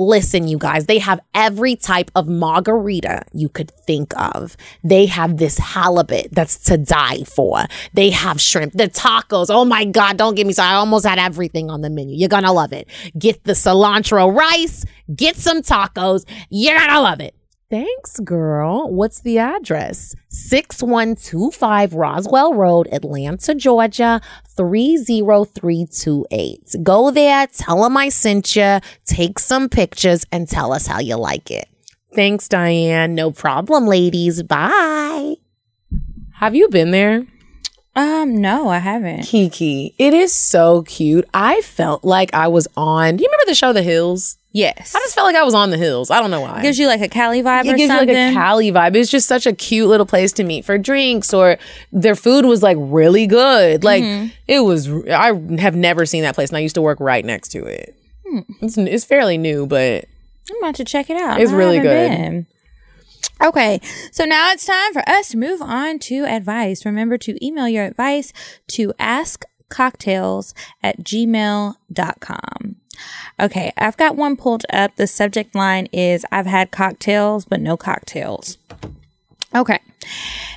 S7: Listen, you guys, they have every type of margarita you could think of. They have this halibut that's to die for. They have shrimp, the tacos. Oh my God, don't get me started. I almost had everything on the menu. You're gonna love it. Get the cilantro rice, get some tacos. You're gonna love it.
S1: Thanks, girl. What's the address?
S7: 6125 Roswell Road, Atlanta, Georgia, 30328. Go there, tell them I sent you, take some pictures, and tell us how you like it.
S1: Thanks, Diane.
S7: No problem, ladies. Bye.
S1: Have you been there?
S2: Um. No, I haven't.
S1: Kiki. It is so cute. I felt like I was on. Do you remember the show The Hills?
S2: Yes.
S1: I just felt like I was on the hills. I don't know why.
S2: gives you like a Cali vibe
S1: it
S2: or
S1: gives
S2: something.
S1: you like a Cali vibe. It's just such a cute little place to meet for drinks, or their food was like really good. Like
S2: Mm-hmm.
S1: it was. I have never seen that place, and I used to work right next to it.
S2: Hmm.
S1: It's it's fairly new, but
S2: I'm about to check it out.
S1: It's
S2: I
S1: really good.
S2: been. Okay, so now it's time for us to move on to advice. Remember to email your advice to askcocktales at gmail.com. Okay, I've got one pulled up. The subject line is I've had cocktails, but no cocktails. Okay.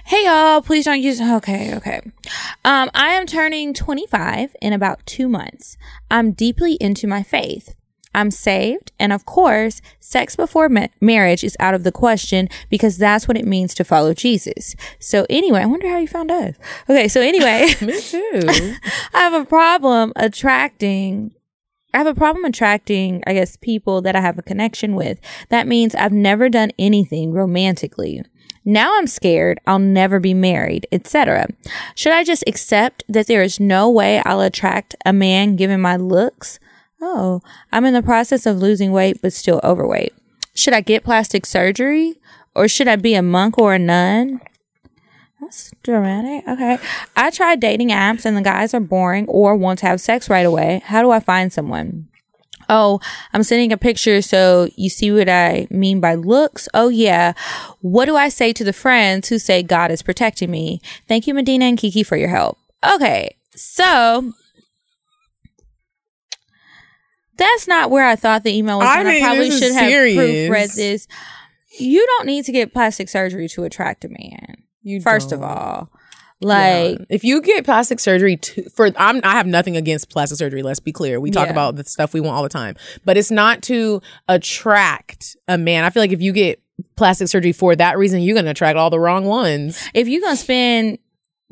S2: Hey y'all, please don't use okay, okay. Um I am turning 25 in about 2 months. I'm deeply into my faith. I'm saved, and of course, sex before ma- marriage is out of the question because that's what it means to follow Jesus. So anyway, I wonder how you found us. Okay, so anyway,
S1: me too.
S2: I have a problem attracting I have a problem attracting, I guess, people that I have a connection with. That means I've never done anything romantically. Now I'm scared I'll never be married, etc. Should I just accept that there is no way I'll attract a man given my looks? Oh, I'm in the process of losing weight but still overweight. Should I get plastic surgery or should I be a monk or a nun? That's dramatic. Okay. I tried dating apps and the guys are boring or want to have sex right away. How do I find someone? Oh, I'm sending a picture so you see what I mean by looks. Oh, yeah. What do I say to the friends who say God is protecting me? Thank you, Medina and Kiki, for your help. Okay. So that's not where I thought the email was.
S1: I
S2: and I probably should have
S1: serious.
S2: proofread this. You don't need to get plastic surgery to attract a man.
S1: You
S2: First of
S1: don't.
S2: all, like
S1: Yeah. if you get plastic surgery to, for I'm I have nothing against plastic surgery, let's be clear. We talk
S2: Yeah.
S1: about the stuff we want all the time. But it's not to attract a man. I feel like if you get plastic surgery for that reason, you're going to attract all the wrong ones.
S2: if you're gonna spend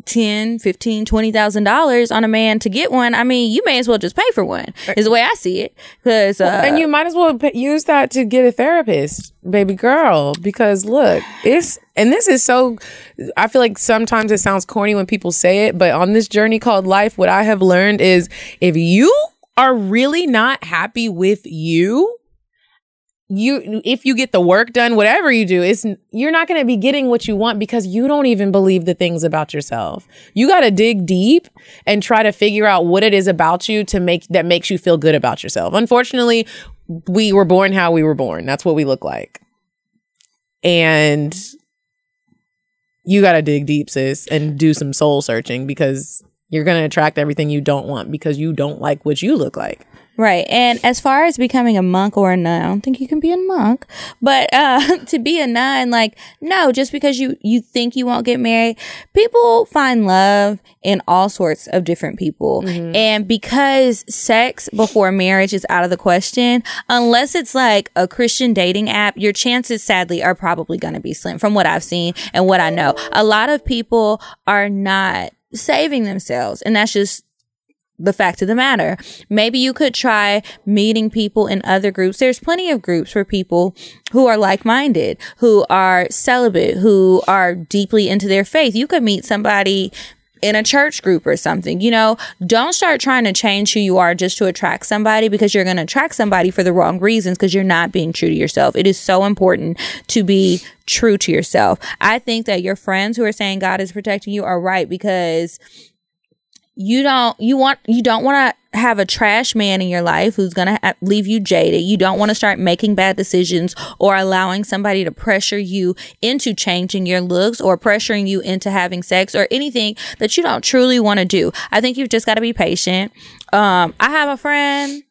S2: 10 15 20000 dollars on a man to get one i mean you may as well just pay for one is the way i see it. Because uh,
S1: and you might as well use that to get a therapist, baby girl, because look, it's and this is so I feel like sometimes it sounds corny when people say it, but on this journey called life, what I have learned is if you are really not happy with you, you if you get the work done whatever you do it's you're not going to be getting what you want because you don't even believe the things about yourself. You got to dig deep and try to figure out what it is about you to make that makes you feel good about yourself. Unfortunately we were born how we were born. That's what we look like. And you got to dig deep sis and do some soul searching because you're going to attract everything you don't want because you don't like what you look like
S2: right. And as far as becoming a monk or a nun i don't think you can be a monk but uh to be a nun like no just because you you think you won't get married people find love in all sorts of different people. And because sex before marriage is out of the question unless it's like a christian dating app your chances sadly are probably going to be slim from what i've seen and what i know. A lot of people are not saving themselves and that's just the fact of the matter. Maybe you could try meeting people in other groups. There's plenty of groups for people who are like minded, who are celibate, who are deeply into their faith. You could meet somebody in a church group or something. You know, don't start trying to change who you are just to attract somebody because you're going to attract somebody for the wrong reasons because you're not being true to yourself. It is so important to be true to yourself. I think that your friends who are saying God is protecting you are right because you don't you want you don't want to have a trash man in your life who's going to leave you jaded. You don't want to start making bad decisions or allowing somebody to pressure you into changing your looks or pressuring you into having sex or anything that you don't truly want to do. I think you've just got to be patient. Um I have a friend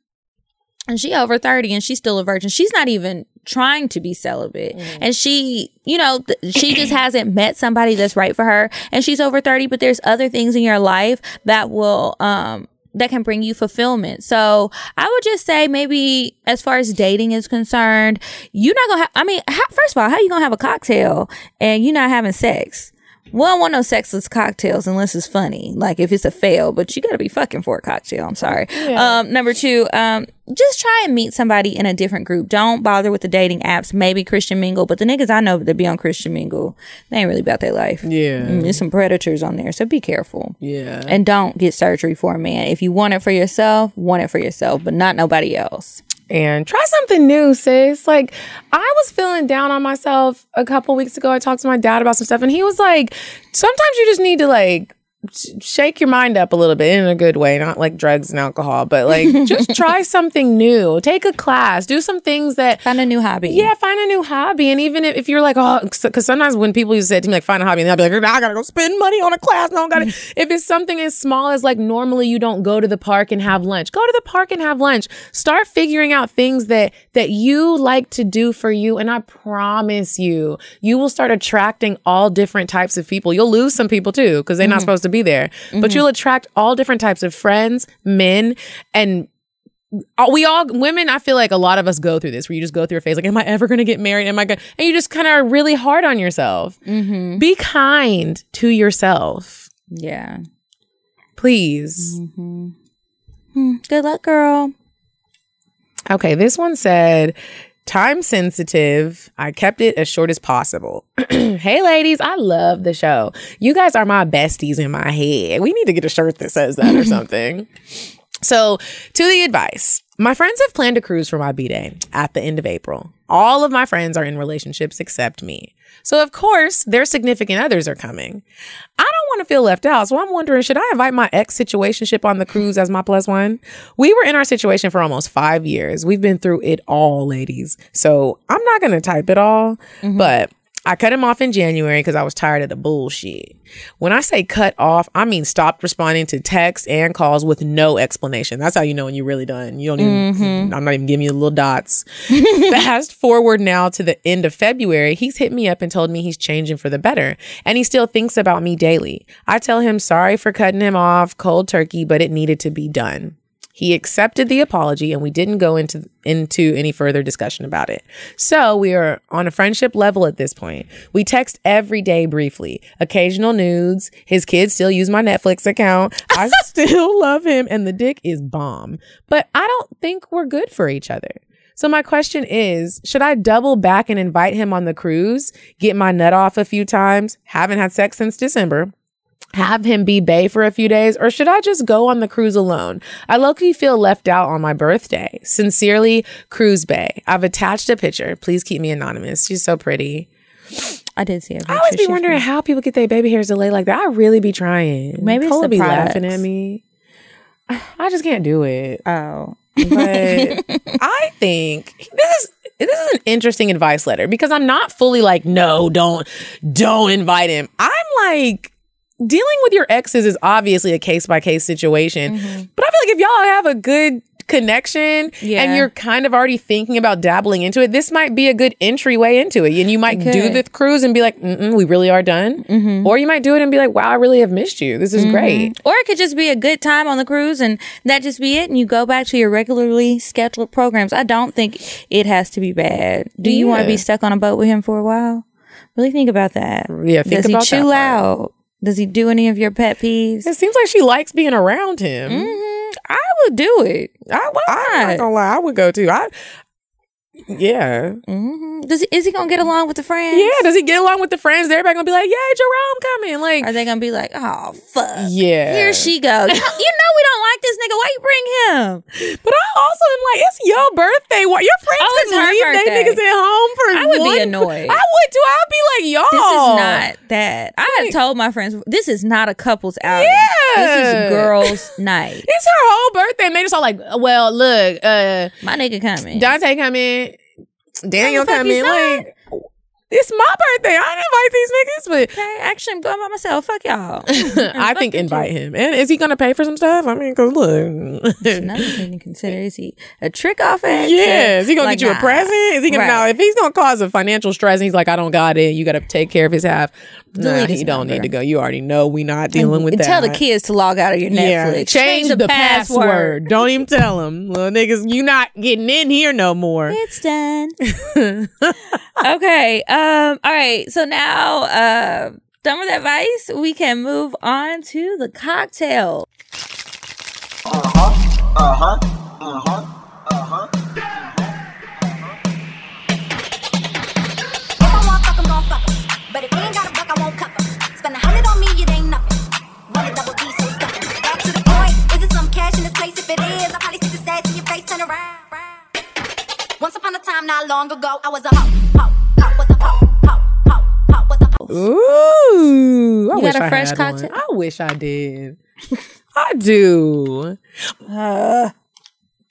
S2: and she over 30 and she's still a virgin. She's not even trying to be celibate. And she, you know, th- she just hasn't met somebody that's right for her. And she's over 30, but there's other things in your life that will, um, that can bring you fulfillment. So I would just say maybe as far as dating is concerned, you're not gonna have, I mean, how, first of all, how you gonna have a cocktail and you're not having sex? We don't want no sexless cocktails unless it's funny. Like if it's a fail, but you gotta be fucking for a cocktail. I'm sorry. Um, number two, um, just try and meet somebody in a different group. Don't bother with the dating apps. Maybe Christian Mingle, but the niggas I know that be on Christian Mingle, they ain't really about their life.
S1: Yeah.
S2: Mm, there's some predators on there, so be careful.
S1: yeah
S2: And don't get surgery for a man. If you want it for yourself, want it for yourself, but not nobody else.
S1: And try something new, sis. Like, I was feeling down on myself a couple weeks ago. I talked to my dad about some stuff, and he was like, sometimes you just need to, like, shake your mind up a little bit in a good way, not like drugs and alcohol, but like just try something new. Take a class, do some things that
S2: Find a new hobby.
S1: yeah, find a new hobby. And even if, if you're like, oh, because sometimes when people used to say to me, like, find a hobby, and I'll be like, I gotta go spend money on a class. No, I gotta. if it's something as small as like normally you don't go to the park and have lunch, go to the park and have lunch. Start figuring out things that that you like to do for you. And I promise you, you will start attracting all different types of people. You'll lose some people too, because they're not mm-hmm. supposed to be there. But mm-hmm. you'll attract all different types of friends, men, and we all women i feel like a lot of us go through this where you just go through a phase like am i ever going to get married? Am i going to and you just kind of are really hard on yourself. Mm-hmm. Be kind to yourself.
S2: Yeah.
S1: please. Mm-hmm.
S2: Hmm, good luck, girl.
S1: okay this one said time sensitive i kept it as short as possible hey ladies i love the show you guys are my besties in my head we need to get a shirt that says that or something So, to the advice, my friends have planned a cruise for my B day at the end of April. All of my friends are in relationships except me. So, of course, their significant others are coming. I don't want to feel left out. So, I'm wondering should I invite my ex situationship on the cruise as my plus one? We were in our situation for almost five years. We've been through it all, ladies. So, I'm not going to type it all, mm-hmm. but I cut him off in January because I was tired of the bullshit. When I say cut off, I mean stopped responding to texts and calls with no explanation. That's how you know when you're really done. You don't even, mm-hmm. I'm not even giving you the little dots. Fast forward now to the end of February, he's hit me up and told me he's changing for the better. And he still thinks about me daily. I tell him sorry for cutting him off cold turkey, but it needed to be done. He accepted the apology and we didn't go into into any further discussion about it. So we are on a friendship level at this point. We text every day briefly, occasional nudes. His kids still use my Netflix account. I still love him and the dick is bomb. But I don't think we're good for each other. So my question is, should I double back and invite him on the cruise, get my nut off a few times, haven't had sex since December, have him be Bay for a few days, or should I just go on the cruise alone? I low-key feel left out on my birthday. Sincerely, Cruise Bay. I've attached a picture. Please keep me anonymous. She's so pretty.
S2: I did see picture.
S1: I always be wondering how people get their baby hairs delayed like that. I really be trying.
S2: Maybe it's
S1: Cole
S2: the
S1: be laughing at me. I just can't do it.
S2: Oh.
S1: But I think this is this is an interesting advice letter because I'm not fully like, no, don't don't invite him. I'm like dealing with your exes is obviously a case by case situation. Mm-hmm. But I feel like if y'all have a good connection
S2: Yeah.
S1: and you're kind of already thinking about dabbling into it, this might be a good entryway into it. And you might do the cruise and be like, we really are done. Mm-hmm. Or you might do it and be like, wow, I really have missed you. This is mm-hmm. great.
S2: Or it could just be a good time on the cruise and that just be it and you go back to your regularly scheduled programs. I don't think it has to be bad. Do you want to be stuck on a boat with him for a while? Really think about that.
S1: Yeah, think
S2: Does he
S1: about that
S2: chew
S1: part.
S2: loud? Does he do any of your pet peeves?
S1: It seems like she likes being around him.
S2: Mhm. I would do it.
S1: I,
S2: Why
S1: I'm
S2: not?
S1: not gonna lie, I would go too. I, yeah,
S2: hmm Does he, is he gonna get along with the friends?
S1: yeah. Does he get along with the friends? Everybody gonna be like, "Yeah, Jerome coming." Like,
S2: Are they gonna be like, oh fuck?
S1: yeah.
S2: Here she goes. you, know, we don't like this nigga. Why you bring him?
S1: But I also am like, it's your birthday. What your friends
S2: Oh, her
S1: leave they
S2: birthday.
S1: niggas at home for?
S2: I would be annoyed.
S1: I would too. I'd be like, y'all.
S2: This is not that. I have told my friends this is not a couple's outing.
S1: Yeah.
S2: This is girls' night.
S1: It's her whole birthday, and they just all like, well, look, uh,
S2: My nigga coming.
S1: Dante come in, Daniel come in. Like, it's my birthday. I didn't invite these niggas, but
S2: Okay, actually, I'm going by myself. Fuck y'all.
S1: I think invite him. And is he gonna pay for some stuff? I mean, cause look.
S2: Another thing to consider is he a trick off ex?
S1: Yeah, is he gonna
S2: Like,
S1: get you
S2: nah.
S1: a present? Is he gonna
S2: Right.
S1: now if he's gonna cause a financial stress and he's like, I don't got it, you gotta take care of his half. Nah,
S2: Delete
S1: he
S2: his
S1: don't
S2: number.
S1: need to go. You already know we not dealing with
S2: and
S1: that.
S2: tell the kids to log out of your
S1: Yeah,
S2: Netflix.
S1: change, the, password. Don't even tell them, little niggas. You not getting in here no more.
S2: It's done. okay. Um. All right. So now, uh, done with advice. We can move on to the cocktail.
S6: If your face, turn around. not long ago, I was a hoe, hoe, hoe, was a hoe, hoe, hoe, hoe, was a hoe.
S1: Ooh, I
S2: You
S1: wish
S2: got a
S1: I
S2: fresh
S1: had one.
S2: cocktail?
S1: I wish I did. I do.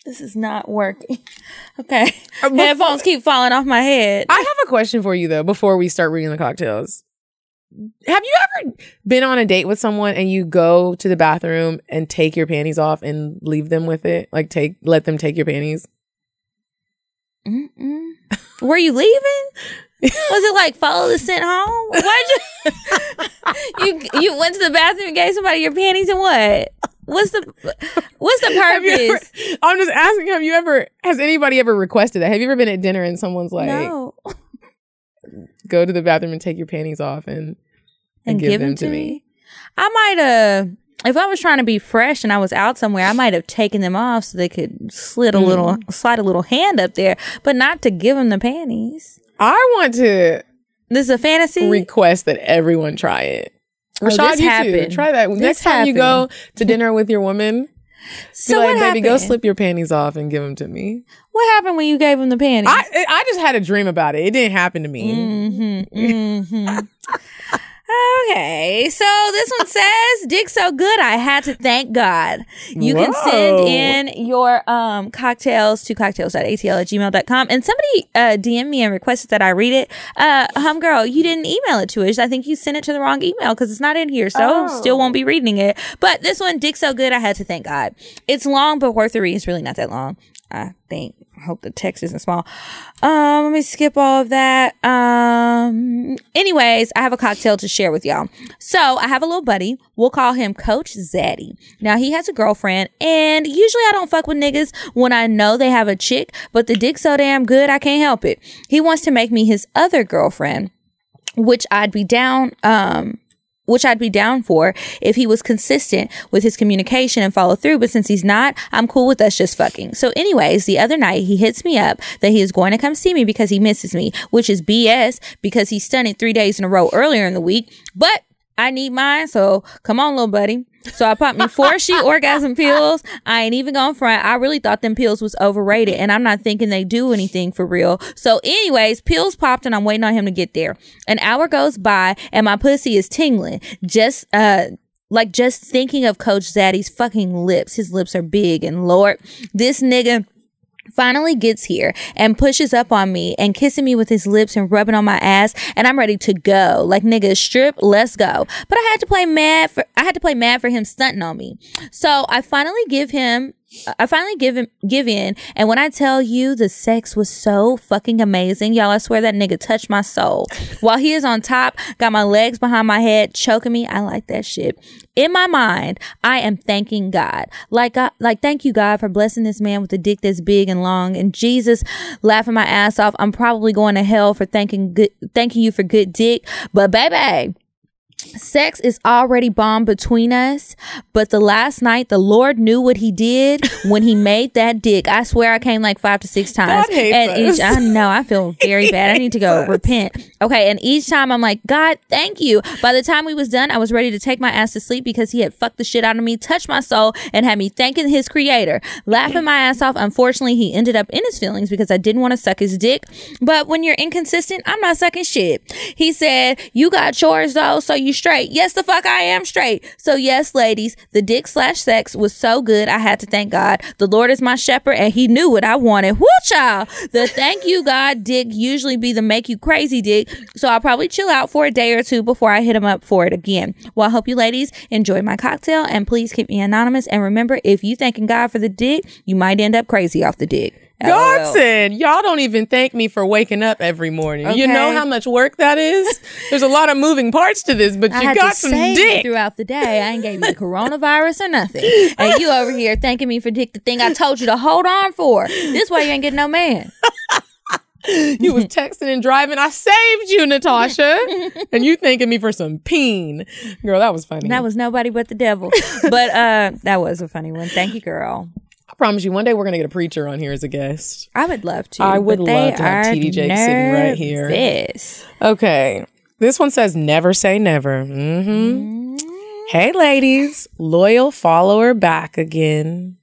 S2: This is not working. Okay.
S1: Uh, before-
S2: Headphones keep falling off my head.
S1: I have a question for you though. Before we start reading the cocktails, have you ever been on a date with someone and you go to the bathroom and take your panties off and leave them with it? Like take let them take your panties.
S2: Mm-mm. Were you leaving? Was it like follow the scent home? Why'd you you you went to the bathroom and gave somebody your panties and what? What's the what's the
S1: you ever-
S2: purpose?
S1: I'm just asking. Have you ever? Has anybody ever requested that? Have you ever been at dinner and someone's like,
S2: no.
S1: "Go to the bathroom and take your panties off and
S2: And give them to me. I might have if I was trying to be fresh and I was out somewhere, I might have taken them off so they could slid a little mm. slide a little hand up there, but not to give them the panties.
S1: I want to
S2: This is a fantasy.
S1: request that everyone try it.
S2: Oh,
S1: Rashad,
S2: this
S1: you
S2: happened.
S1: too. Try that.
S2: This
S1: Next time you go to dinner with your woman,
S2: so
S1: like,
S2: what
S1: baby, go slip your panties off and give them to me.
S2: What happened when you gave them the panties?
S1: I I just had a dream about it. It didn't happen to me.
S2: Mm-hmm. Mm-hmm. okay, so this one says, "Dick so good, I had to thank God." You can send in your um cocktails to cocktales.atl at gmail.com. And somebody uh DM me and requested that I read it. Uh hum girl, you didn't email it to us. I think you sent it to the wrong email because it's not in here, so still won't be reading it. But this one, Dick so good, I had to thank God. It's long but worth the read. It's really not that long. I think. I hope the text isn't small. Um, let me skip all of that. Um, anyways, I have a cocktail to share with y'all. So I have a little buddy. We'll call him Coach Zaddy. Now he has a girlfriend, and usually I don't fuck with niggas when I know they have a chick, but the dick so damn good I can't help it. He wants to make me his other girlfriend, which I'd be down. Um, which I'd be down for if he was consistent with his communication and follow through. But since he's not, I'm cool with us just fucking. So anyways, the other night he hits me up that he is going to come see me because he misses me, which is BS because he stunted three days in a row earlier in the week. But I need mine. So come on, little buddy. So I popped me four sheet orgasm pills. I ain't even going front. I really thought them pills was overrated and I'm not thinking they do anything for real. So anyways, pills popped and I'm waiting on him to get there. An hour goes by and my pussy is tingling. Just, uh, like just thinking of Coach Zaddy's fucking lips. His lips are big and Lord, this nigga finally gets here and pushes up on me and kissing me with his lips and rubbing on my ass and I'm ready to go. Like nigga, strip, let's go. But I had to play mad for I had to play mad for him stunting on me. So I finally give him I finally give him give in and when I tell you the sex was so fucking amazing, y'all I swear that nigga touched my soul. While he is on top, got my legs behind my head, choking me. I like that shit. In my mind, I am thanking God. Like God, like thank you God for blessing this man with a dick that's big and long. And Jesus laughing my ass off. I'm probably going to hell for thanking good thanking you for good dick. But baby, Sex is already bomb between us, but the last night the Lord knew what he did when he made that dick. I swear I came like five to six times. And
S1: us.
S2: each I know I feel very bad. I need to go repent. Okay, and each time I'm like, God, thank you. By the time we was done, I was ready to take my ass to sleep because he had fucked the shit out of me, touched my soul, and had me thanking his creator. Laughing my ass off. Unfortunately, he ended up in his feelings because I didn't want to suck his dick. But when you're inconsistent, I'm not sucking shit. He said, You got chores though, so you straight. Yes, the fuck I am straight. So yes, ladies, the dick slash sex was so good. I had to thank God. The Lord is my shepherd and he knew what I wanted. Woo child. The thank you God dick usually be the make you crazy dick. So I'll probably chill out for a day or two before I hit him up for it again. Well, I hope you ladies enjoy my cocktail and please keep me anonymous. And remember, if you thanking God for the dick, you might end up crazy off the dick.
S1: Godson, y'all don't even thank me for waking up every morning. You know how much work that is? There's a lot of moving parts to this, but
S2: I
S1: you got some dick.
S2: throughout the day. I ain't gave you the coronavirus or nothing. And you over here thanking me for dick the thing I told you to hold on for. This way you ain't getting no man.
S1: You was texting and driving. I saved you, Natasha. and you thanking me for some peen. Girl, that was funny.
S2: That was nobody but the devil. But uh that was a funny one. Thank you, girl.
S1: Promise you, one day we're going to get a preacher on here as a guest.
S2: I would love to.
S1: I would love to have TD Jakes sitting right here.
S2: nervous.
S1: Okay. This one says never say never. hmm Hey, ladies. Loyal follower back again.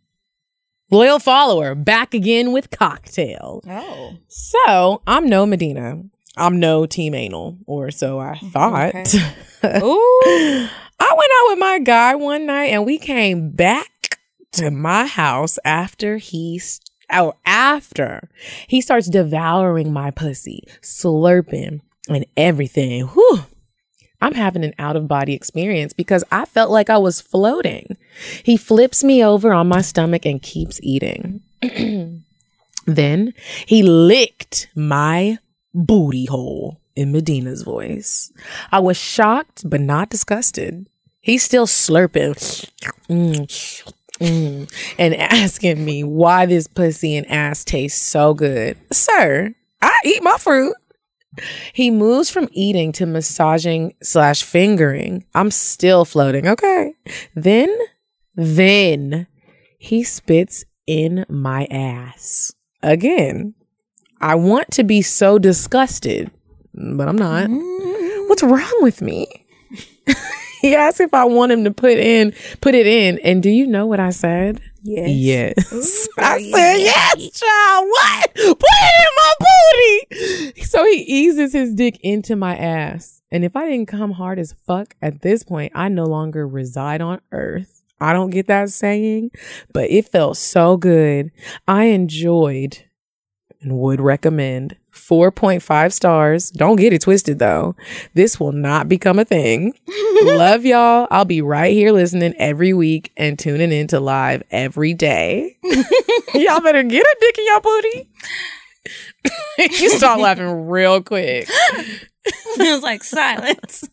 S1: loyal follower, back again with cocktail.
S2: Oh.
S1: So I'm no Medina. I'm no team anal, or so I thought.
S2: Ooh.
S1: I went out with my guy one night and we came back to my house after he s- or after he starts devouring my pussy, slurping and everything. Whew. I'm having an out of body experience because I felt like I was floating. He flips me over on my stomach and keeps eating. then he licked my booty hole in Medina's voice. I was shocked, but not disgusted. He's still slurping Mm, mm, and asking me why this pussy and ass tastes so good. Sir, I eat my fruit. He moves from eating to massaging slash fingering. I'm still floating. Okay. Then, then he spits in my ass again. I want to be so disgusted, but I'm not. What's wrong with me? He asked if I want him to put in, put it in, and do you know what I said?
S2: Yes.
S1: Yes. I said, yes, child. What? Put it in my booty. So he eases his dick into my ass. And if I didn't come hard as fuck at this point, I no longer reside on earth. I don't get that saying, but it felt so good. I enjoyed and would recommend 4.5 stars. Don't get it twisted though. This will not become a thing. Love y'all. I'll be right here listening every week and tuning in to live every day. y'all better get a dick in your booty. you start laughing real quick.
S2: it was like silence.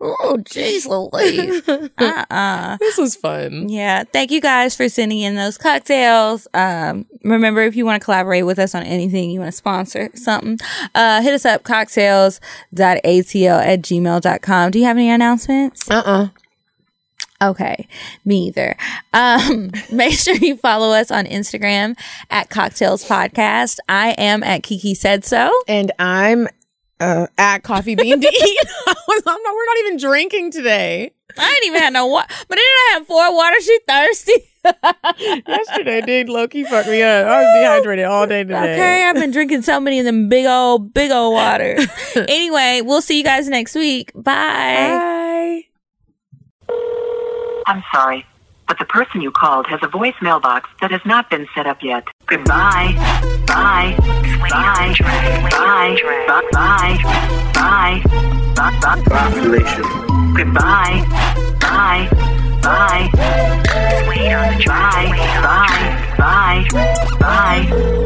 S2: Oh, jeez, Louise. Uh-uh.
S1: This was fun.
S2: Yeah. Thank you guys for sending in those cocktails. Um, remember, if you want to collaborate with us on anything, you want to sponsor something, uh, hit us up cocktales.atl at gmail.com. Do you have any announcements?
S1: Uh-uh.
S2: Okay, me either. Um, make sure you follow us on Instagram at Cocktales Podcast. I am at Kiki Said So.
S1: And I'm uh, at Coffee Bean to Eat. I was, I'm not, we're not even drinking today.
S2: I didn't even have no water, but didn't I have four water? She thirsty.
S1: Yesterday did low key fuck me up. I was dehydrated all day today.
S2: Okay, I've been drinking so many of them big old, big old water. anyway, we'll see you guys next week. Bye.
S1: Bye.
S8: I'm sorry, but the person you called has a voicemail box that has not been set up yet. Goodbye. Bye. Bye. Bye. Bye. Bye. Bye.
S5: Population.
S8: Goodbye. Bye. Bye. Bye. Bye. Bye. Bye. Bye.